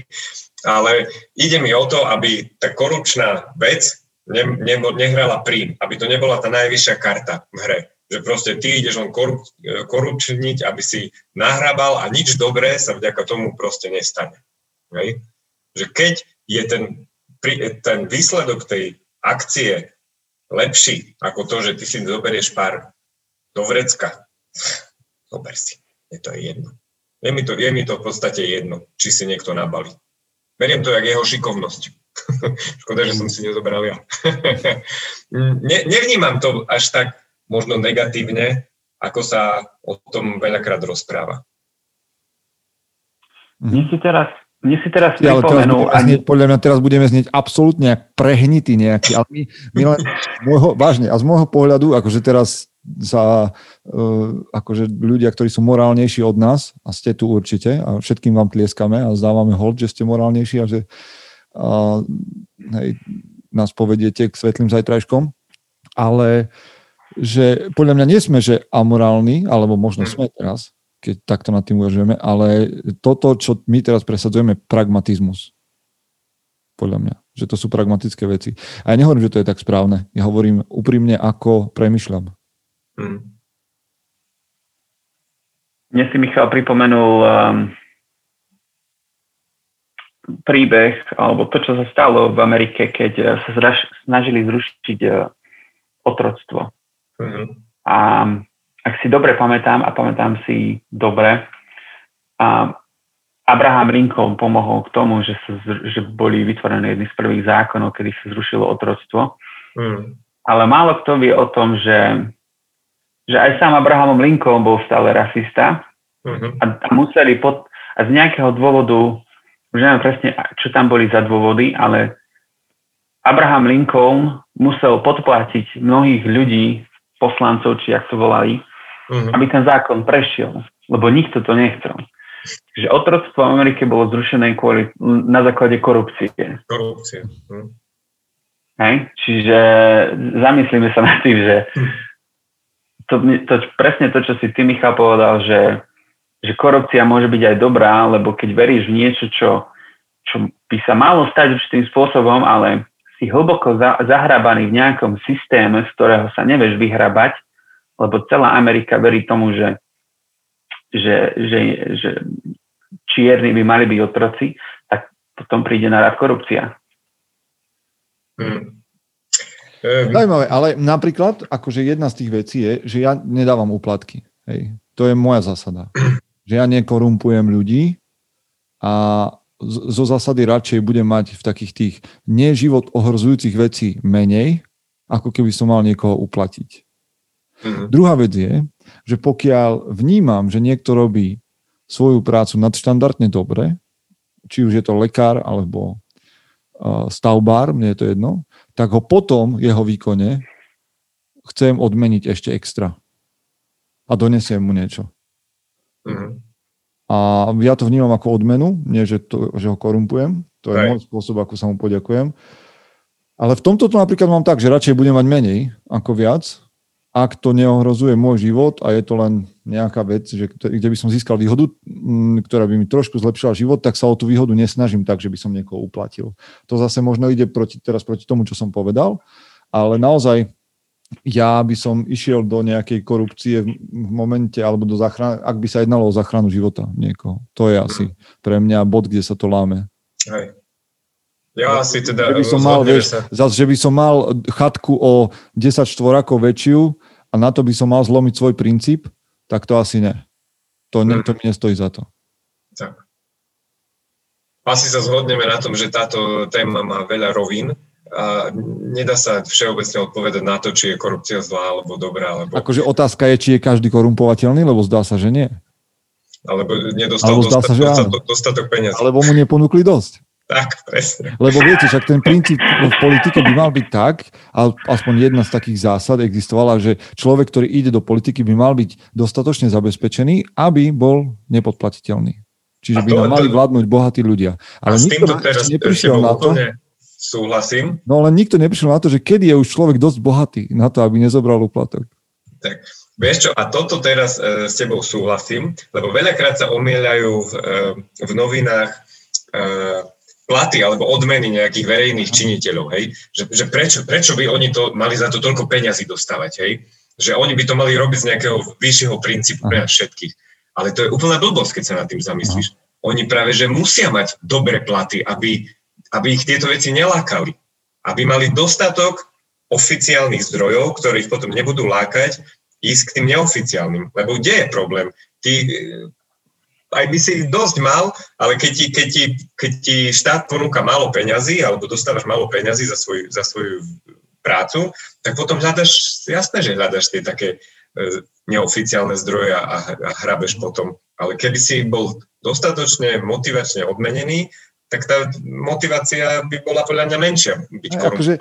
ale ide mi o to, aby tá korupčná vec ne, ne, nehrala príjm, aby to nebola tá najvyššia karta v hre. Že proste ty ideš len korup, korupčniť, aby si nahrabal a nič dobré sa vďaka tomu proste nestane. Hej? Že keď je ten, ten výsledok tej akcie lepší ako to, že ty si zoberieš pár do vrecka. Zober si, je to jedno. Je mi to, je mi to v podstate jedno, či si niekto nabalí. Beriem to jak jeho šikovnosť. Škoda, že som si nezobral ja. ne, nevnímam to až tak možno negatívne, ako sa o tom veľakrát rozpráva. Mne si teraz, mne si teraz ja. Teraz ani... znieť, podľa mňa teraz budeme znieť absolútne prehnitý nejaký, ale my, my len môjho, vážne, a z môjho pohľadu, akože teraz za uh, akože ľudia, ktorí sú morálnejší od nás a ste tu určite a všetkým vám tlieskame a zdávame hold, že ste morálnejší a že uh, hej, nás povediete k svetlým zajtrajškom, ale že podľa mňa nie sme, že amorálni, alebo možno sme teraz, keď takto nad tým uvažujeme, ale toto, čo my teraz presadzujeme, pragmatizmus. Podľa mňa, že to sú pragmatické veci. A ja nehovorím, že to je tak správne. Ja hovorím úprimne, ako premyšľam. Hmm. Mne si Michal pripomenul um, príbeh, alebo to, čo sa stalo v Amerike, keď uh, sa zraž, snažili zrušiť uh, otroctvo. Mm-hmm. A ak si dobre pamätám, a pamätám si dobre, a Abraham Lincoln pomohol k tomu, že, sa, že boli vytvorené jedny z prvých zákonov, kedy sa zrušilo otroctvo. Mm. Ale málo kto vie o tom, že že aj sám Abrahamom Lincoln bol stále rasista uh-huh. a, a museli pod, a z nejakého dôvodu, už neviem presne, čo tam boli za dôvody, ale Abraham Lincoln musel podplatiť mnohých ľudí, poslancov, či ak to volali, uh-huh. aby ten zákon prešiel, lebo nikto to nechcel. Čiže otroctvo v Amerike bolo zrušené kvôli, na základe korupcie. Korupcie. Hm. Hej? Čiže zamyslíme sa nad tým, že hm to, to, presne to, čo si ty, Michal, povedal, že, že korupcia môže byť aj dobrá, lebo keď veríš v niečo, čo, čo by sa malo stať určitým spôsobom, ale si hlboko za, zahrabaný v nejakom systéme, z ktorého sa nevieš vyhrabať, lebo celá Amerika verí tomu, že, že, že, že čierni by mali byť otroci, tak potom príde na rad korupcia. Hmm. Ehm. Zaujímavé, ale napríklad, akože jedna z tých vecí je, že ja nedávam úplatky. Hej. To je moja zásada. Že ja nekorumpujem ľudí a zo zásady radšej budem mať v takých tých neživot ohrozujúcich vecí menej, ako keby som mal niekoho uplatiť. Mm-hmm. Druhá vec je, že pokiaľ vnímam, že niekto robí svoju prácu nadštandardne dobre, či už je to lekár alebo stavbár, mne je to jedno, tak ho potom, jeho výkone, chcem odmeniť ešte extra. A donesiem mu niečo. Mm-hmm. A ja to vnímam ako odmenu, nie že, to, že ho korumpujem. To je Aj. môj spôsob, ako sa mu poďakujem. Ale v tomto to napríklad mám tak, že radšej budem mať menej ako viac, ak to neohrozuje môj život a je to len nejaká vec, že, kde by som získal výhodu, mm, ktorá by mi trošku zlepšila život, tak sa o tú výhodu nesnažím tak, že by som niekoho uplatil. To zase možno ide proti, teraz proti tomu, čo som povedal, ale naozaj ja by som išiel do nejakej korupcie v momente, alebo do záchrany, ak by sa jednalo o záchranu života niekoho. To je asi pre mňa bod, kde sa to láme. Hej. Ja asi teda... Že by som mal, vieš, zase, že by som mal chatku o 10 štvorakov väčšiu a na to by som mal zlomiť svoj princíp, tak to asi ne. To, ne, to mi nestojí za to. Tak. Asi sa zhodneme na tom, že táto téma má veľa rovín a nedá sa všeobecne odpovedať na to, či je korupcia zlá alebo dobrá. Alebo... Akože otázka je, či je každý korumpovateľný, lebo zdá sa, že nie. Alebo nedostal alebo dostat, sa, že dostatok, dostatok peniazí. Alebo mu neponúkli dosť. Tak, presne. Lebo viete, však ten princíp v politike by mal byť tak, aspoň jedna z takých zásad existovala, že človek, ktorý ide do politiky, by mal byť dostatočne zabezpečený, aby bol nepodplatiteľný. Čiže by nám mali vládnuť bohatí ľudia. Ale a nikto teraz neprišiel na to, súhlasím. No ale nikto neprišiel na to, že kedy je už človek dosť bohatý na to, aby nezobral úplatok. Tak, vieš čo, a toto teraz e, s tebou súhlasím, lebo veľakrát sa omieľajú v, e, v novinách e, platy alebo odmeny nejakých verejných činiteľov, hej? Že, že prečo, prečo by oni to mali za to toľko peňazí dostávať, hej? Že oni by to mali robiť z nejakého vyššieho princípu pre nás všetkých. Ale to je úplná blbosť, keď sa nad tým zamyslíš. Oni práve, že musia mať dobré platy, aby, aby ich tieto veci nelákali. Aby mali dostatok oficiálnych zdrojov, ktorých potom nebudú lákať ísť k tým neoficiálnym. Lebo kde je problém? Ty aj by si dosť mal, ale keď ti, keď, ti, keď ti štát ponúka málo peňazí alebo dostávaš málo peňazí za, svoj, za svoju prácu, tak potom hľadaš, jasné, že hľadaš tie také e, neoficiálne zdroje a, a hrabeš potom. Ale keby si bol dostatočne motivačne odmenený, tak tá motivácia by bola podľa mňa menšia. Byť akože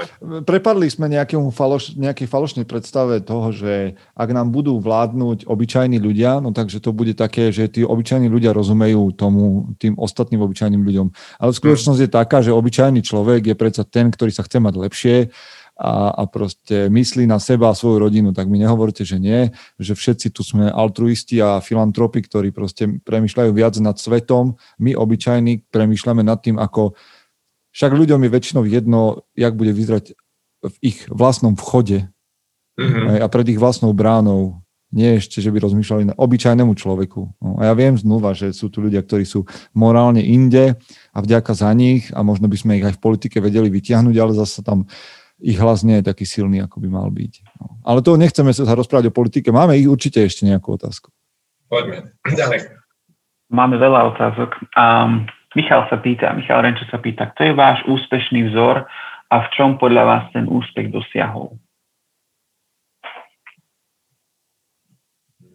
prepadli sme nejakému faloš, nejakej falošnej predstave toho, že ak nám budú vládnuť obyčajní ľudia, no takže to bude také, že tí obyčajní ľudia rozumejú tomu, tým ostatným obyčajným ľuďom. Ale skutočnosť je taká, že obyčajný človek je predsa ten, ktorý sa chce mať lepšie, a, a proste myslí na seba a svoju rodinu, tak mi nehovorte, že nie, že všetci tu sme altruisti a filantropi, ktorí proste premyšľajú viac nad svetom. My, obyčajní, premyšľame nad tým, ako však ľuďom je väčšinou jedno, jak bude vyzerať v ich vlastnom vchode mm-hmm. a pred ich vlastnou bránou. Nie ešte, že by rozmýšľali na obyčajnému človeku. No, a ja viem znova, že sú tu ľudia, ktorí sú morálne inde a vďaka za nich a možno by sme ich aj v politike vedeli vytiahnuť, ale zase tam ich hlas nie je taký silný, ako by mal byť. No. Ale to nechceme sa rozprávať o politike. Máme ich určite ešte nejakú otázku. Poďme. Ďalej. Máme veľa otázok. Um, Michal sa pýta, Michal Renčo sa pýta, kto je váš úspešný vzor a v čom podľa vás ten úspech dosiahol?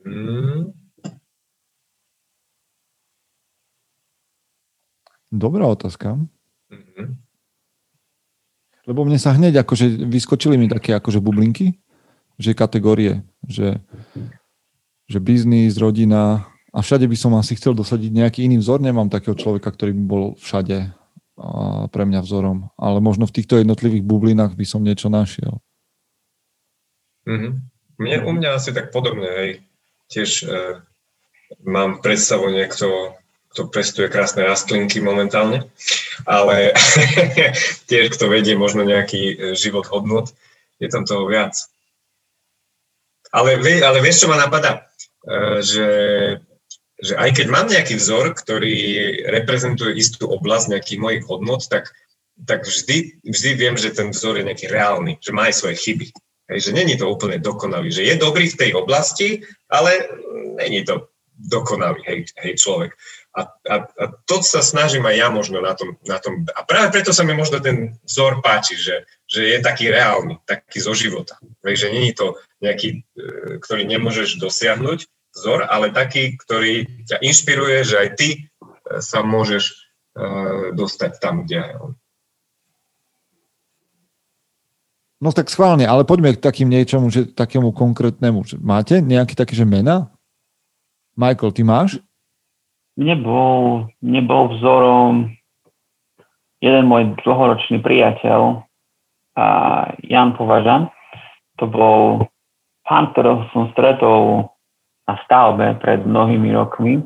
Hmm. Dobrá otázka. Lebo mne sa hneď akože vyskočili mi také akože bublinky, že kategórie, že, že biznis, rodina a všade by som asi chcel dosadiť nejaký iný vzor. Nemám takého človeka, ktorý by bol všade pre mňa vzorom. Ale možno v týchto jednotlivých bublinách by som niečo našiel. Mm-hmm. Mne, u mňa asi tak podobne, hej. Tiež e, mám predstavu niekto, kto pestuje krásne rastlinky momentálne, ale tiež kto vedie možno nejaký e, život hodnot, je tam toho viac. Ale, ale vieš, čo ma napadá? E, že, že aj keď mám nejaký vzor, ktorý reprezentuje istú oblasť nejakých mojich hodnot, tak, tak vždy, vždy viem, že ten vzor je nejaký reálny, že má aj svoje chyby. Hej, že není to úplne dokonalý, že je dobrý v tej oblasti, ale není to dokonalý hej, hej človek. A, a, a to sa snažím aj ja možno na tom, na tom. A práve preto sa mi možno ten vzor páči, že, že je taký reálny, taký zo života. Že není to nejaký, e, ktorý nemôžeš dosiahnuť vzor, ale taký, ktorý ťa inšpiruje, že aj ty e, sa môžeš uh, dostať tam, kde aj on. No tak schválne, ale poďme k takým niečomu, že takému konkrétnemu. Máte nejaký taký, že mena? Michael, ty máš? Nebol, nebol vzorom jeden môj dlhoročný priateľ, a Jan Považan. To bol pán, ktorého som stretol na stavbe pred mnohými rokmi.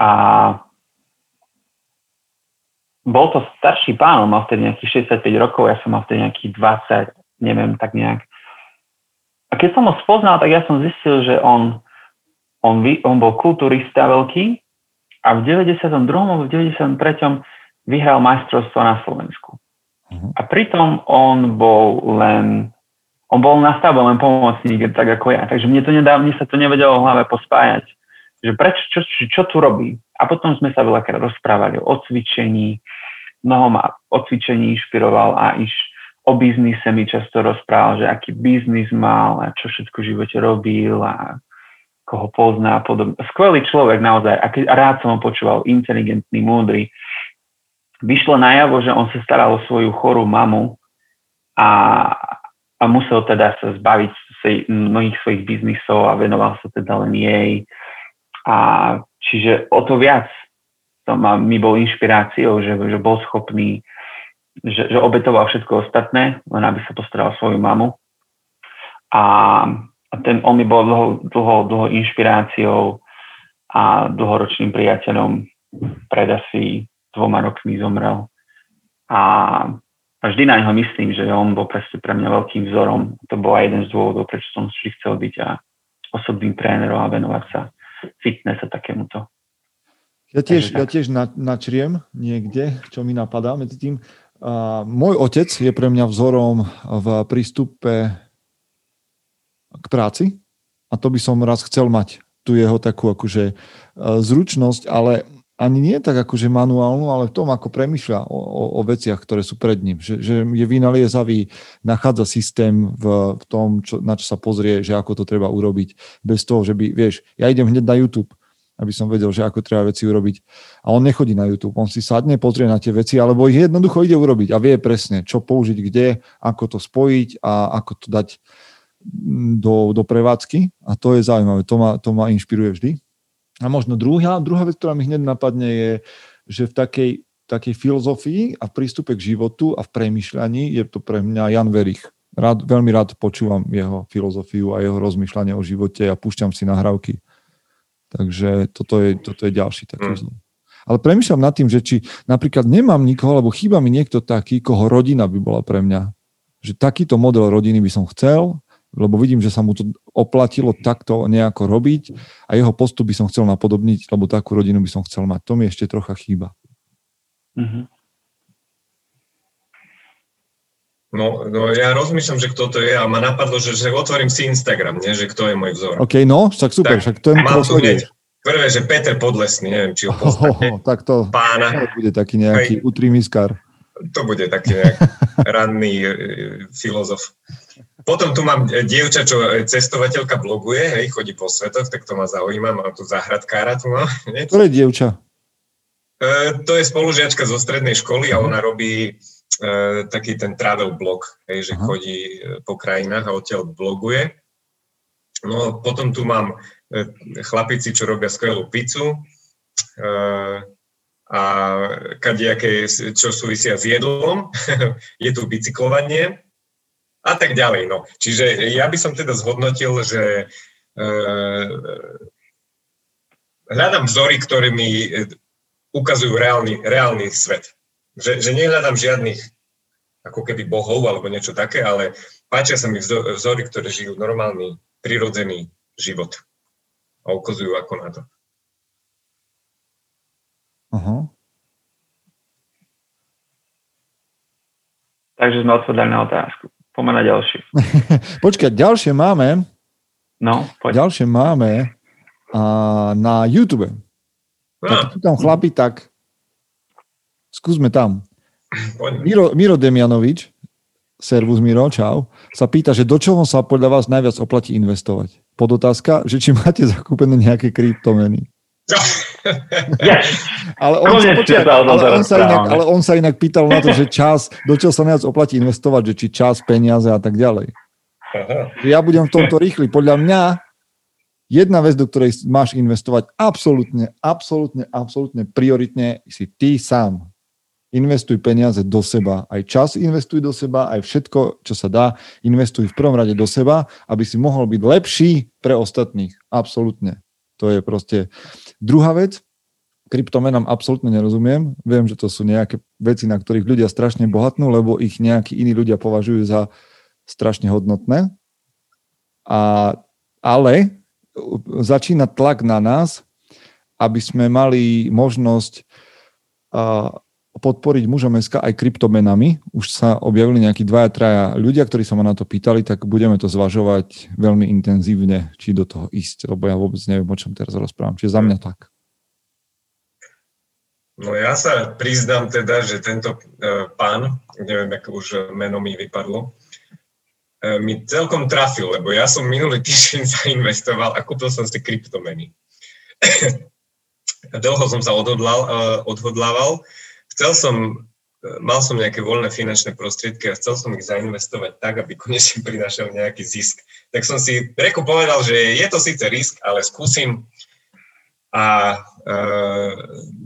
A bol to starší pán, on mal vtedy nejakých 65 rokov, ja som mal vtedy nejakých 20, neviem, tak nejak. A keď som ho spoznal, tak ja som zistil, že on on, vy, on bol kulturista veľký a v 92. a v 93. vyhral majstrovstvo na Slovensku. Uh-huh. A pritom on bol len on bol na stavbe len pomocník, tak ako ja. Takže mne, to nedá, mne sa to nevedelo v hlave pospájať. Že prečo, čo, čo, čo tu robí? A potom sme sa veľakrát rozprávali o cvičení, mnoho ma o cvičení inšpiroval a iš o biznise mi často rozprával, že aký biznis mal a čo všetko v živote robil a koho pozná a podobne. Skvelý človek naozaj a, keď, rád som ho počúval, inteligentný, múdry. Vyšlo najavo, že on sa staral o svoju chorú mamu a, a musel teda sa zbaviť sej, mnohých svojich biznisov a venoval sa teda len jej. A čiže o to viac to ma, mi bol inšpiráciou, že, že bol schopný, že, že obetoval všetko ostatné, len aby sa postaral svoju mamu. A a ten, on mi bol dlho, dlho, dlho inšpiráciou a dlhoročným priateľom. Pred asi dvoma rokmi zomrel. A, a vždy na neho myslím, že on bol presne pre mňa veľkým vzorom. To bol aj jeden z dôvodov, prečo som vždy chcel byť a osobným trénerom a venovať sa fitness a takémuto. Ja tiež, ja tiež na, načriem niekde, čo mi napadá medzi tým. Uh, môj otec je pre mňa vzorom v prístupe k práci a to by som raz chcel mať tu jeho takú akože e, zručnosť, ale ani nie tak akože manuálnu, ale v tom, ako premyšľa o, o, o veciach, ktoré sú pred ním. Že, že je vynaliezavý, nachádza systém v, v tom, čo, na čo sa pozrie, že ako to treba urobiť, bez toho, že by, vieš, ja idem hneď na YouTube, aby som vedel, že ako treba veci urobiť. A on nechodí na YouTube, on si sadne, pozrie na tie veci, alebo ich jednoducho ide urobiť a vie presne, čo použiť kde, ako to spojiť a ako to dať do, do prevádzky a to je zaujímavé, to ma, to ma inšpiruje vždy. A možno druhá, druhá vec, ktorá mi hneď napadne je, že v takej, takej filozofii a v prístupe k životu a v premyšľaní je to pre mňa Jan Verich. Rád, veľmi rád počúvam jeho filozofiu a jeho rozmýšľanie o živote a púšťam si nahrávky. Takže toto je, toto je ďalší taký mm. Ale premyšľam nad tým, že či napríklad nemám nikoho, alebo chýba mi niekto taký, koho rodina by bola pre mňa. Že takýto model rodiny by som chcel lebo vidím, že sa mu to oplatilo takto nejako robiť a jeho postup by som chcel napodobniť, lebo takú rodinu by som chcel mať. To mi ešte trocha chýba. Mm-hmm. No, no ja rozmýšľam, že kto to je a ma napadlo, že, že otvorím si Instagram, nie? že kto je môj vzor. OK, no, tak super, tak, však to je Mám tu hneď prvé, že Peter Podlesný, neviem, či ho poznáte. Oh, tak to, pána. to bude taký nejaký utrimiskár. To bude taký nejak ranný e, filozof. Potom tu mám dievča, čo cestovateľka bloguje, hej, chodí po svetoch, tak to ma zaujíma, mám tu záhradkára tu mám. Ktoré dievča? E, to je spolužiačka zo strednej školy a ona robí e, taký ten travel blog, hej, že Aha. chodí e, po krajinách a odtiaľ bloguje. No potom tu mám e, chlapici, čo robia skvelú pizzu e, a kadejaké, čo súvisia s jedlom. je tu bicyklovanie, a tak ďalej. No. Čiže ja by som teda zhodnotil, že e, hľadám vzory, ktoré mi e, ukazujú reálny, reálny svet. Že, že nehľadám žiadnych ako keby bohov alebo niečo také, ale páčia sa mi vzory, ktoré žijú normálny, prirodzený život a ukazujú ako na to. Uh-huh. Takže sme odpovedali na otázku. Poďme na ďalšie. Počkaj, ďalšie máme. No, poď. Ďalšie máme a na YouTube. Tak tu tam chlapi, tak skúsme tam. Miro, Miro Demianovič, servus Miro, čau, sa pýta, že do čoho sa podľa vás najviac oplatí investovať? Podotázka, že či máte zakúpené nejaké kryptomeny. Ale on, sa, počia, ale, on sa inak, ale on sa inak pýtal na to, že čas, do čoho sa najviac oplatí investovať, že či čas, peniaze a tak ďalej. Aha. Ja budem v tomto rýchly. Podľa mňa jedna vec, do ktorej máš investovať absolútne, absolútne, absolútne prioritne si ty sám. Investuj peniaze do seba. Aj čas investuj do seba, aj všetko, čo sa dá, investuj v prvom rade do seba, aby si mohol byť lepší pre ostatných. Absolútne. To je proste... Druhá vec, kryptomenám absolútne nerozumiem. Viem, že to sú nejaké veci, na ktorých ľudia strašne bohatnú, lebo ich nejakí iní ľudia považujú za strašne hodnotné. A, ale začína tlak na nás, aby sme mali možnosť a, podporiť mužom SK aj kryptomenami. Už sa objavili nejakí dvaja, traja ľudia, ktorí sa ma na to pýtali, tak budeme to zvažovať veľmi intenzívne, či do toho ísť, lebo ja vôbec neviem, o čom teraz rozprávam. Čiže za mňa tak. No ja sa priznám teda, že tento uh, pán, neviem, ako už meno mi vypadlo, uh, mi celkom trafil, lebo ja som minulý týždeň zainvestoval a kúpil som si kryptomeny. Dlho som sa odhodlal, uh, odhodlával, chcel som, mal som nejaké voľné finančné prostriedky a chcel som ich zainvestovať tak, aby konečne prinášal nejaký zisk. Tak som si reku povedal, že je to síce risk, ale skúsim a uh,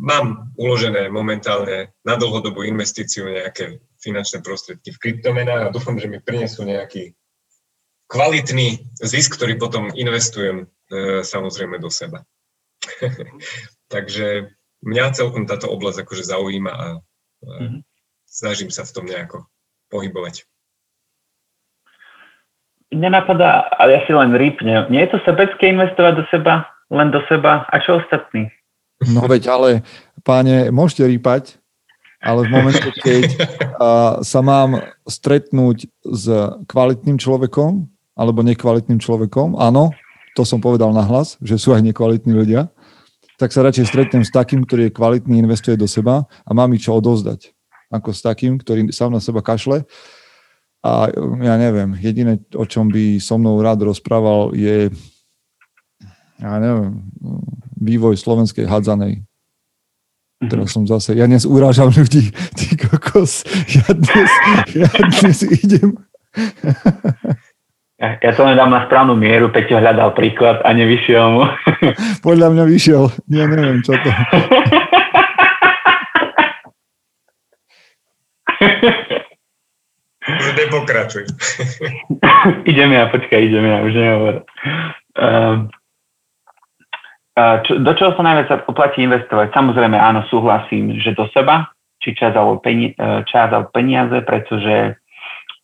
mám uložené momentálne na dlhodobú investíciu nejaké finančné prostriedky v kryptomenách a dúfam, že mi prinesú nejaký kvalitný zisk, ktorý potom investujem uh, samozrejme do seba. Takže mňa celkom táto oblasť akože zaujíma a, mm-hmm. snažím sa v tom nejako pohybovať. Nenapadá, ale ja si len rýpne. Nie je to sebecké investovať do seba, len do seba a čo ostatní? No veď, ale páne, môžete rýpať, ale v momente, keď sa mám stretnúť s kvalitným človekom alebo nekvalitným človekom, áno, to som povedal nahlas, že sú aj nekvalitní ľudia, tak sa radšej stretnem s takým, ktorý je kvalitný, investuje do seba a má mi čo odozdať. Ako s takým, ktorý sám na seba kašle. A ja neviem, jediné, o čom by so mnou rád rozprával, je ja neviem, vývoj slovenskej hadzanej. Mhm. Teraz som zase, ja dnes urážam ľudí, ty kokos, ja dnes, ja dnes idem. Ja, ja to len dám na správnu mieru, Peťo hľadal príklad a nevyšiel mu. Podľa mňa vyšiel. Ja neviem, čo to. Už nepokračuj. ideme ja, počkaj, ideme ja, už nehovor. Um, čo, do čoho sa najviac oplatí investovať? Samozrejme, áno, súhlasím, že do seba, či čas alebo, peni- e, čas alebo peniaze, pretože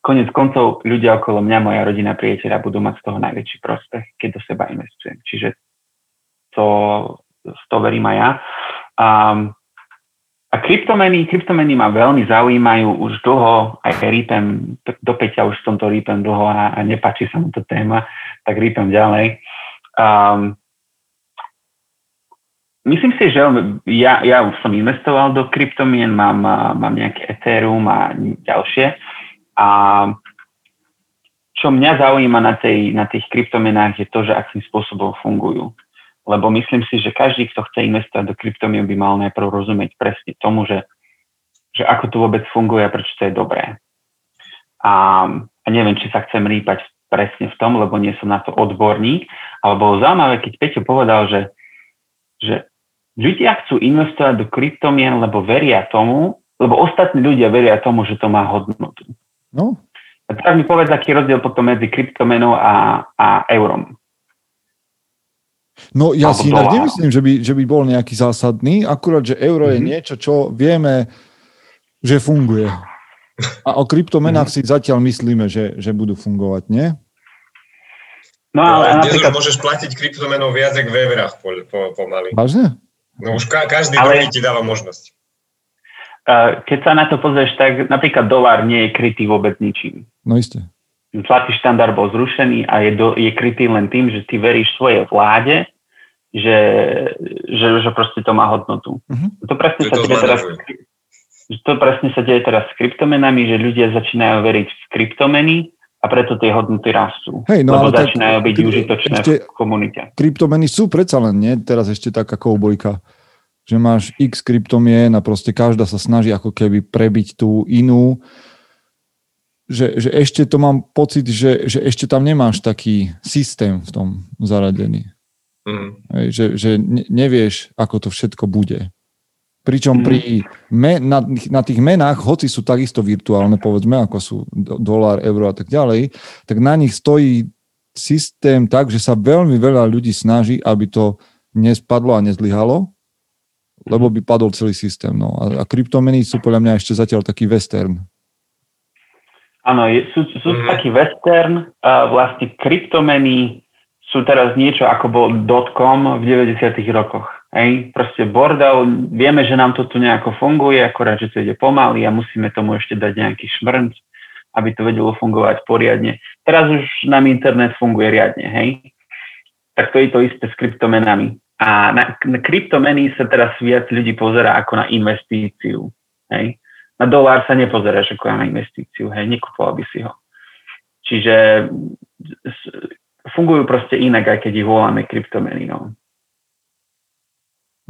konec koncov ľudia okolo mňa, moja rodina, priateľa budú mať z toho najväčší prospech, keď do seba investujem. Čiže to, to verím aj ja. A, a kryptomeny, kryptomeny ma veľmi zaujímajú už dlho, aj rýpem, do Peťa už som to rýpem dlho a, a nepáči sa mu to téma, tak rýpem ďalej. Um, Myslím si, že ja, ja už som investoval do kryptomien, mám, mám nejaké Ethereum a ďalšie a čo mňa zaujíma na, tej, na tých kryptomenách je to, že akým spôsobom fungujú. Lebo myslím si, že každý, kto chce investovať do kryptomien, by mal najprv rozumieť presne tomu, že, že ako to vôbec funguje a prečo to je dobré. A, a neviem, či sa chcem rýpať presne v tom, lebo nie som na to odborník, ale bolo zaujímavé, keď Peťo povedal, že, že ľudia chcú investovať do kryptomien, lebo veria tomu, lebo ostatní ľudia veria tomu, že to má hodnotu. No. A teraz mi povedz, aký je rozdiel potom medzi kryptomenou a, a eurom. No ja Alebo si inak nemyslím, že by, že by bol nejaký zásadný, akurát, že euro mm-hmm. je mhm. niečo, čo vieme, že funguje. A o kryptomenách mm-hmm. si zatiaľ myslíme, že, že budú fungovať, nie? No, ale no, napríklad... môžeš platiť kryptomenou viac ako v eurách po, po, pomaly. Vážne? No už ka- každý ale... druhý ti dáva možnosť keď sa na to pozrieš, tak napríklad dolár nie je krytý vôbec ničím. No isté. Zlatý štandard bol zrušený a je, do, je krytý len tým, že ty veríš svojej vláde, že, že, že proste to má hodnotu. Uh-huh. To presne sa deje teraz to presne sa deje teraz s kryptomenami, že ľudia začínajú veriť v kryptomeny a preto tie hodnoty rastú. Hej, no, lebo ale začínajú tak, byť užitočné v komunite. Kryptomeny sú predsa len, nie? Teraz ešte taká koubojka že máš x kryptomien a proste každá sa snaží ako keby prebiť tú inú, že, že ešte to mám pocit, že, že ešte tam nemáš taký systém v tom zaradený. Mm. Hej, že, že nevieš, ako to všetko bude. Pričom mm. pri me, na, na tých menách, hoci sú takisto virtuálne, povedzme, ako sú dolár, euro a tak ďalej, tak na nich stojí systém tak, že sa veľmi veľa ľudí snaží, aby to nespadlo a nezlyhalo lebo by padol celý systém. No. A, a kryptomeny sú podľa mňa ešte zatiaľ taký western. Áno, sú, sú mm. taký western. A vlastne kryptomeny sú teraz niečo ako bol .com v 90. rokoch. Hej, proste bordel, vieme, že nám to tu nejako funguje, akorát, že to ide pomaly a musíme tomu ešte dať nejaký šmrnc, aby to vedelo fungovať poriadne. Teraz už nám internet funguje riadne, hej. Tak to je to isté s kryptomenami. A na, na kryptomeny sa teraz viac ľudí pozera ako na investíciu. Hej. Na dolár sa nepozeráš ako na investíciu, hej, nekupoval by si ho. Čiže fungujú proste inak, aj keď ich voláme kryptomeny. No.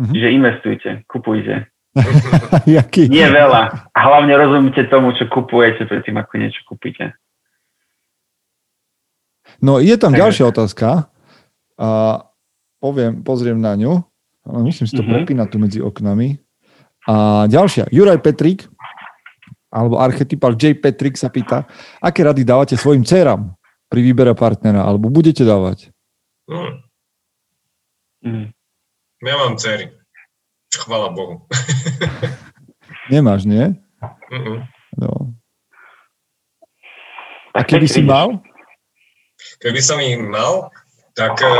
Mm-hmm. Čiže investujte, kupujte. Jaký? Nie veľa. A hlavne rozumíte tomu, čo kupujete predtým, ako niečo kúpite. No je tam Takže. ďalšia otázka. A poviem, pozriem na ňu, ale musím si to mm-hmm. prepínať tu medzi oknami. A ďalšia, Juraj Petrik, alebo archetypal J. Petrik sa pýta, aké rady dávate svojim dcerám pri výbere partnera, alebo budete dávať? Mm. Mm. Ja mám dcery. Chvala Bohu. Nemáš, nie? Mm-mm. No. A keby si mal? Keby som ich mal, tak e, e,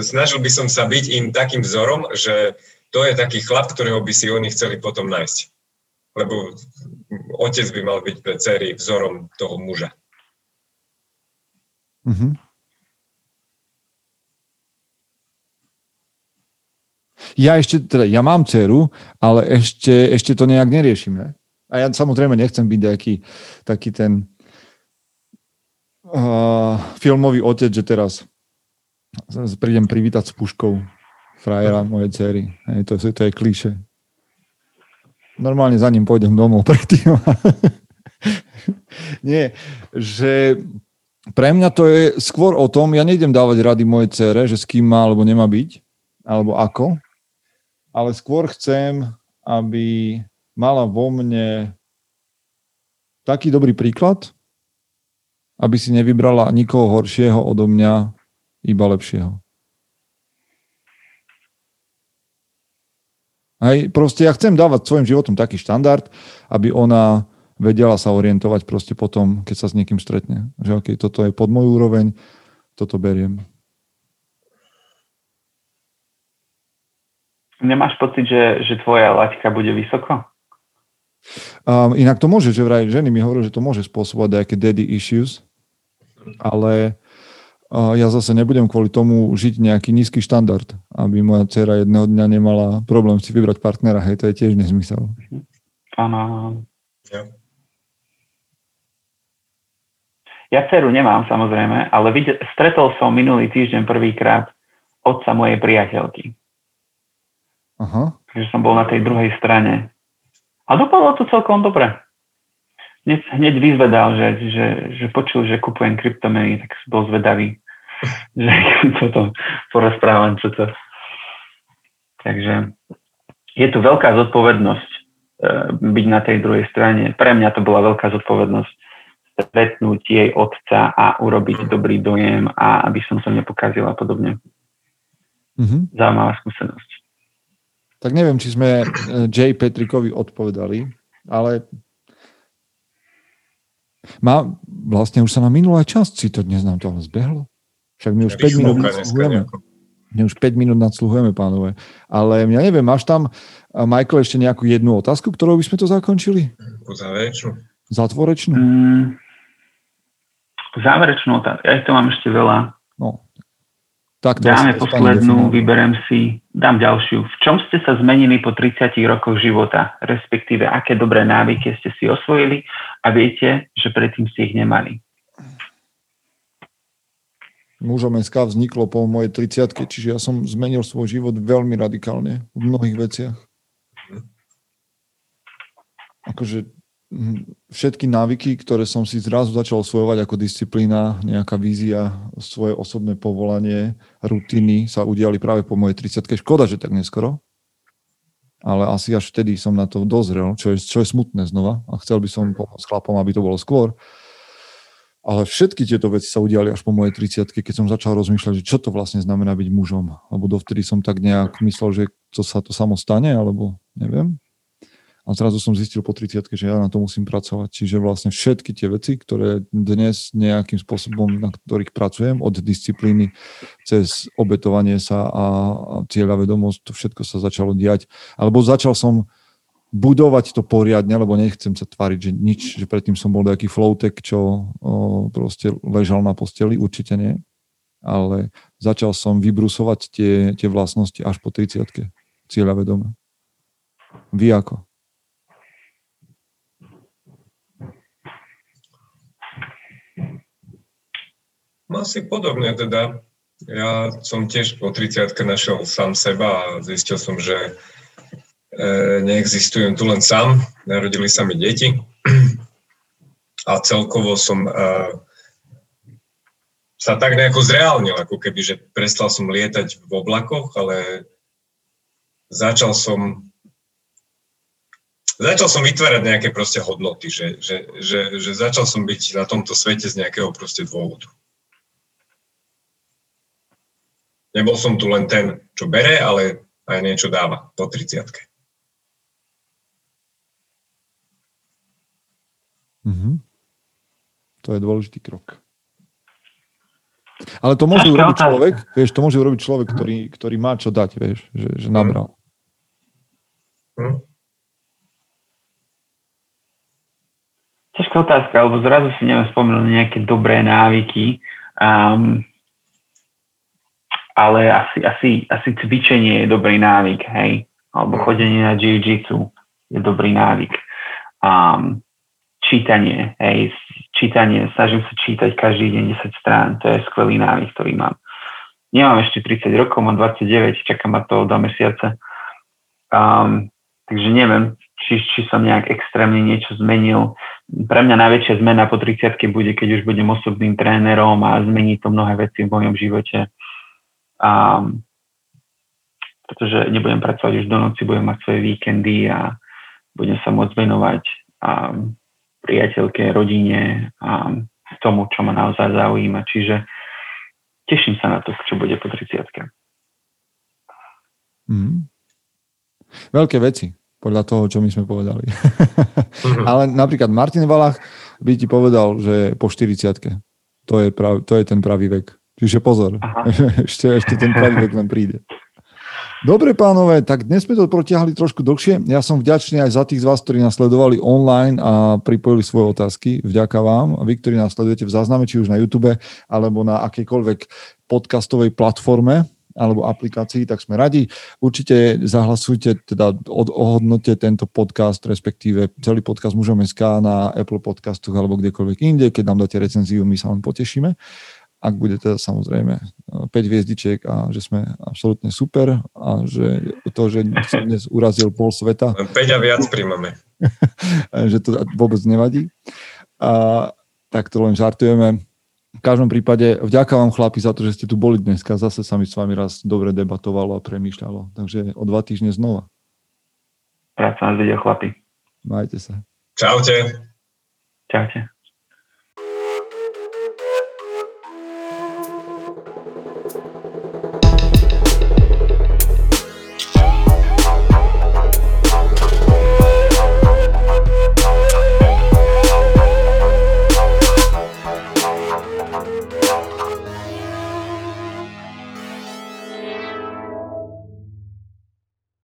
snažil by som sa byť im takým vzorom, že to je taký chlap, ktorého by si oni chceli potom nájsť. Lebo otec by mal byť pre dcery vzorom toho muža. Mm-hmm. Ja ešte, teda ja mám dceru, ale ešte, ešte to nejak neriešime. A ja samozrejme nechcem byť taký, taký ten uh, filmový otec, že teraz prídem privítať s puškou frajera mojej cery. Hej, to, to je klíše. Normálne za ním pôjdem domov predtým. Nie, že pre mňa to je skôr o tom, ja nejdem dávať rady mojej cere, že s kým má alebo nemá byť, alebo ako, ale skôr chcem, aby mala vo mne taký dobrý príklad, aby si nevybrala nikoho horšieho odo mňa, iba lepšieho. Hej, proste ja chcem dávať svojim životom taký štandard, aby ona vedela sa orientovať proste potom, keď sa s niekým stretne. Že okay, toto je pod môj úroveň, toto beriem. Nemáš pocit, že, že tvoja laťka bude vysoko? Um, inak to môže, že vraj ženy mi hovorí, že to môže spôsobovať nejaké daddy issues, ale ja zase nebudem kvôli tomu žiť nejaký nízky štandard, aby moja dcera jedného dňa nemala problém si vybrať partnera. Hej, to je tiež nezmysel. Áno. Ja. ja dceru nemám samozrejme, ale videl, stretol som minulý týždeň prvýkrát otca mojej priateľky. Aha. Takže som bol na tej druhej strane. A dopadlo to celkom dobre. Hneď, hneď vyzvedal, že, že, že počul, že kupujem kryptomeny, tak bol zvedavý že toto porozprávam, čo to. Takže je tu veľká zodpovednosť e, byť na tej druhej strane. Pre mňa to bola veľká zodpovednosť stretnúť jej otca a urobiť dobrý dojem a aby som sa nepokázil a podobne. Mm-hmm. Zaujímavá skúsenosť. Tak neviem, či sme e, J. Petrikovi odpovedali, ale má, vlastne už sa na minulé časť si to dnes nám to zbehlo. Však my už 5 minút nadsluhujeme. My už 5 minút nadsluhujeme, pánové. Ale ja neviem, máš tam, Michael, ešte nejakú jednu otázku, ktorou by sme to zakončili? Záverečnú. Zatvorečnú? Mm, záverečnú otázku. Ja to mám ešte veľa. No. Tak to Dáme poslednú, vyberem si, dám ďalšiu. V čom ste sa zmenili po 30 rokoch života, respektíve aké dobré návyky ste si osvojili a viete, že predtým ste ich nemali? Mužom SK vzniklo po mojej 30 čiže ja som zmenil svoj život veľmi radikálne v mnohých veciach. Akože všetky návyky, ktoré som si zrazu začal osvojovať ako disciplína, nejaká vízia, svoje osobné povolanie, rutiny sa udiali práve po mojej 30 Škoda, že tak neskoro. Ale asi až vtedy som na to dozrel, čo je, čo je smutné znova a chcel by som pomôcť chlapom, aby to bolo skôr. Ale všetky tieto veci sa udiali až po mojej 30 keď som začal rozmýšľať, že čo to vlastne znamená byť mužom. Lebo dovtedy som tak nejak myslel, že to sa to samo stane, alebo neviem. A zrazu som zistil po 30 že ja na to musím pracovať. Čiže vlastne všetky tie veci, ktoré dnes nejakým spôsobom, na ktorých pracujem, od disciplíny cez obetovanie sa a, cieľa vedomosť, to všetko sa začalo diať. Alebo začal som budovať to poriadne, lebo nechcem sa tváriť, že nič, že predtým som bol nejaký floutek, čo o, proste ležal na posteli, určite nie. Ale začal som vybrusovať tie, tie vlastnosti až po 30 cieľa vedomé. Vy ako? Asi podobne teda. Ja som tiež po 30 našiel sám seba a zistil som, že neexistujem tu len sám. Narodili sa mi deti a celkovo som e, sa tak nejako zreálnil, ako keby, že prestal som lietať v oblakoch, ale začal som začal som vytvárať nejaké proste hodnoty, že, že, že, že začal som byť na tomto svete z nejakého proste dôvodu. Nebol som tu len ten, čo bere, ale aj niečo dáva po 30 mm-hmm. To je dôležitý krok. Ale to môže urobiť človek, vieš, to môže urobiť človek, ktorý, ktorý má čo dať, vieš, že, že nabral. Hm. Ťažká otázka, alebo zrazu si neviem spomenúť nejaké dobré návyky. Um, ale asi, asi, asi cvičenie je dobrý návyk, hej, alebo mhm. chodenie na jiu-jitsu je dobrý návyk. Um, čítanie, hej, čítanie, snažím sa čítať každý deň 10 strán, to je skvelý návyk, ktorý mám. Nemám ešte 30 rokov, mám 29, čaká ma to o 2 mesiace. Um, takže neviem, či, či som nejak extrémne niečo zmenil. Pre mňa najväčšia zmena po 30 bude, keď už budem osobným trénerom a zmení to mnohé veci v mojom živote a, pretože nebudem pracovať už do noci, budem mať svoje víkendy a budem sa môcť venovať a, priateľke, rodine a tomu, čo ma naozaj zaujíma. Čiže teším sa na to, čo bude po 30 mm. Veľké veci, podľa toho, čo my sme povedali. Mhm. Ale napríklad Martin Valach by ti povedal, že po 40 to je, prav, to je ten pravý vek. Čiže pozor, ešte, ešte ten pravý vek len príde. Dobre pánové, tak dnes sme to protiahli trošku dlhšie. Ja som vďačný aj za tých z vás, ktorí nás sledovali online a pripojili svoje otázky. Vďaka vám. Vy, ktorí nás sledujete v zázname, či už na YouTube, alebo na akejkoľvek podcastovej platforme, alebo aplikácii, tak sme radi. Určite zahlasujte, teda ohodnote tento podcast, respektíve celý podcast Mužom SK na Apple podcastoch alebo kdekoľvek inde. Keď nám dáte recenziu, my sa len potešíme ak bude teda samozrejme 5 e, hviezdičiek a že sme absolútne super a že to, že som dnes urazil pol sveta. 5 a viac príjmame. že to vôbec nevadí. A tak to len žartujeme. V každom prípade vďaka vám chlapi za to, že ste tu boli dneska. Zase sa mi s vami raz dobre debatovalo a premýšľalo. Takže o dva týždne znova. Rád sa nás videl chlapi. Majte sa. Čaute. Čaute.